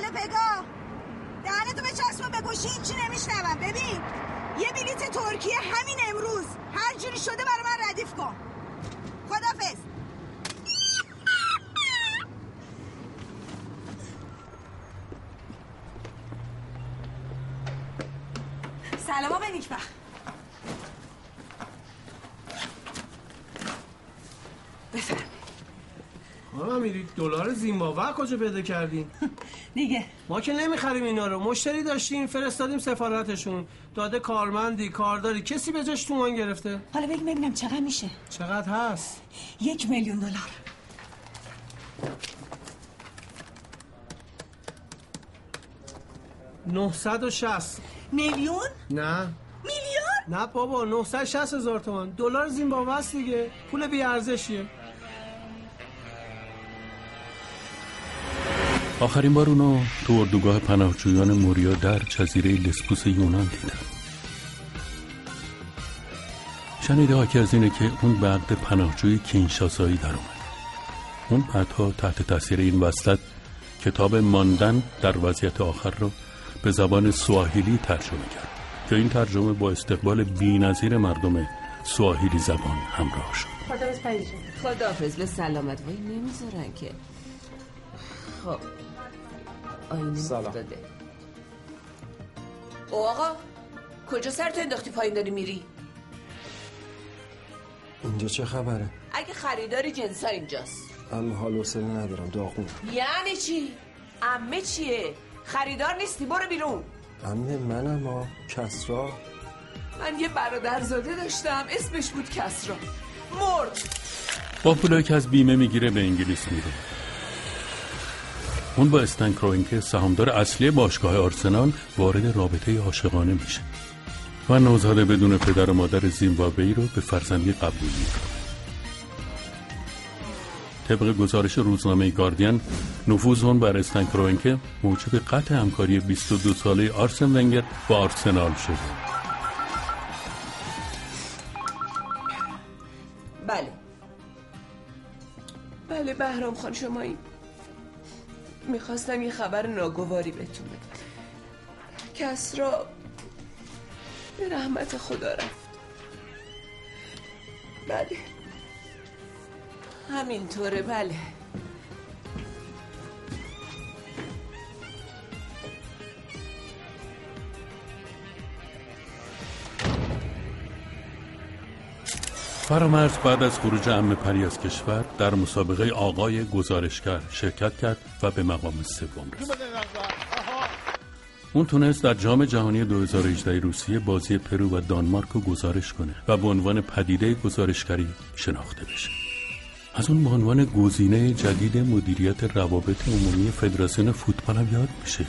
الو پگاه. دهنتو به چسبون به گوشی این چی نمیشنوم. ببین یه بلیت ترکیه همین امروز. هر جوری شده برای من ردیف کن. خدافز سلام آقای نیکبخت. میرید دلار زیمبابوه کجا پیدا کردین؟ *laughs* دیگه. ما که نمی‌خریم اینا رو. مشتری داشتیم فرستادیم سفارتشون. داده کارمندی کارداری. کسی به جاش تومان گرفته؟ حالا بگیم ببینم چقدر میشه. چقدر هست؟ یک میلیون دلار. 960 میلیون؟ نه. میلیون؟ نه بابا 960 هزار تومان. دلار زیمبابوه است دیگه. پول بی آخرین بار اونو تو اردوگاه پناهجویان موریا در جزیره لسبوس یونان دیدم. شنیده ها از اینه که اون به عقد پناهجوی کینشاسایی در اومد. اون بعدها تحت تاثیر این وصلت کتاب ماندن در وضعیت آخر رو به زبان سواحیلی ترجمه کرد که این ترجمه با استقبال بی‌نظیر مردم سواحیلی زبان همراه شد. خداحافظ به سلامت وای نمی‌ذارن که. خب. آینه سلام. افتاده. او آقا کجا سرتو انداختی پایین داری میری؟ اینجا چه خبره؟ اگه خریداری جنسا اینجاست. اما حال حوصله ندارم داغون یعنی چی؟ امه چیه؟ خریدار نیستی برو بیرون. امه منم ها کسرا. من یه برادرزاده داشتم اسمش بود کسرا. مرد. با پولایی که از بیمه می‌گیره به انگلیس میره. اون با استن کروینکه سهامدار اصلی باشگاه آرسنال وارد رابطه عاشقانه میشه و نوزاده بدون پدر و مادر زیمبابوی رو به فرزندی قبول می‌کنه طبق گزارش روزنامه گاردین نفوذ اون بر استن کروینکه موجب قطع همکاری 22 ساله آرسن ونگر با آرسنال شده. بله. بله بهرام خان شمایی می‌خواستم یه خبر ناگواری بهتون بدم. کسرا به رحمت خدا رفت. بله. همینطوره بله. فرامرز بعد از خروج ام پری از کشور در مسابقه آقای گزارشگر شرکت کرد و به مقام سوم رسید. اون تونست در جام جهانی 2018 روسیه بازی پرو و دانمارک رو گزارش کنه و به عنوان پدیده گزارشگری شناخته بشه. از اون به عنوان گزینه جدید مدیریت روابط عمومی فدراسیون فوتبال هم یاد میشه.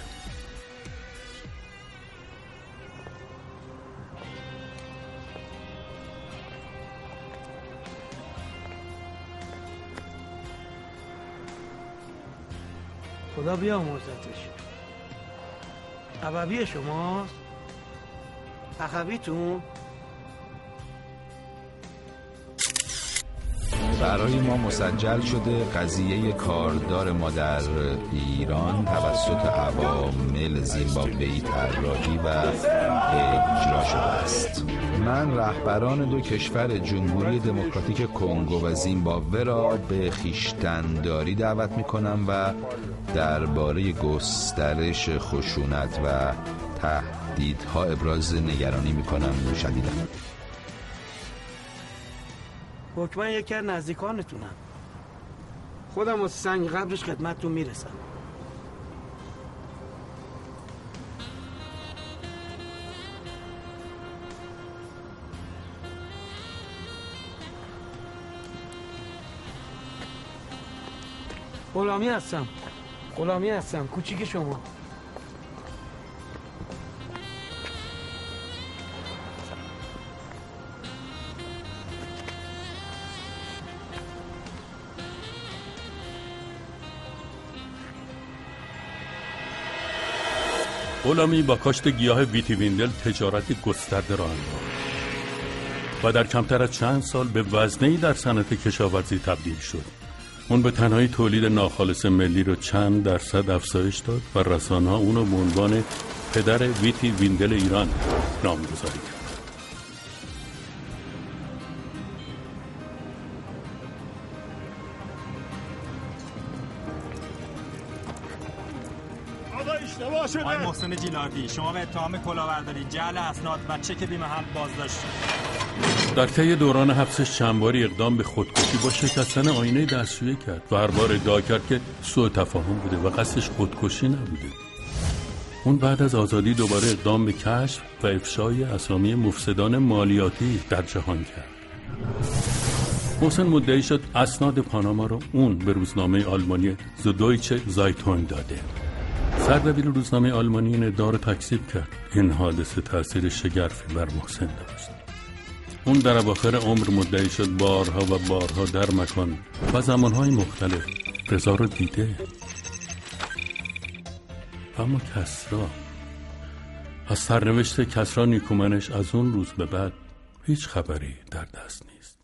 خدا بیامرزتش عبوی شماست. اخویتون برای ما مسجل شده قضیه کاردار ما در ایران توسط عوامل زیمبابوی طراحی و اجرا شده است. من رهبران دو کشور جمهوری دموکراتیک کنگو و زیمبابوه را به خیشتنداری دعوت می کنم و درباره گسترش خشونت و تهدیدها ابراز نگرانی می کنم شدیدم حکما یکی از نزدیکانتونم خودم واسه سنگ قبرش خدمتتون می‌رسم. غلامی هستم غلامی هستم کوچیک شما غلامی با کاشت گیاه ویتی ویندل تجارت گسترده را انداخت و در کمتر از چند سال به وزنه‌ای در صنعت کشاورزی تبدیل شد اون به تنهایی تولید ناخالص ملی رو چند درصد افزایش داد و رسانه ها اونو به عنوان پدر ویتی ویندل ایران نامگذاری کرد. شده. آقای محسن جیلاردی شما به اتهام کلاهبرداری جعل اسناد و چک بیمه هم بازداشت. در طی دوران حبسش چند باری اقدام به خودکشی با شکستن آینه دستشویی کرد و هر بار ادعا کرد که سوء تفاهم بوده و قصدش خودکشی نبوده. اون بعد از آزادی دوباره اقدام به کشف و افشای اسامی مفسدان مالیاتی در جهان کرد. محسن مدعی شد اسناد پاناما رو اون به روزنامه آلمانی زدویچه زایتون داده. سردبیر روزنامه آلمانی این ادعا کرد. این حادثه تاثیر شگرفی بر محسن داشت. اون در اواخر عمر مدعی شد بارها و بارها در مکان و زمانهای مختلف رضا رو دیده. اما کسرا از سرنوشت کسرا نیکومنش از اون روز به بعد هیچ خبری در دست نیست.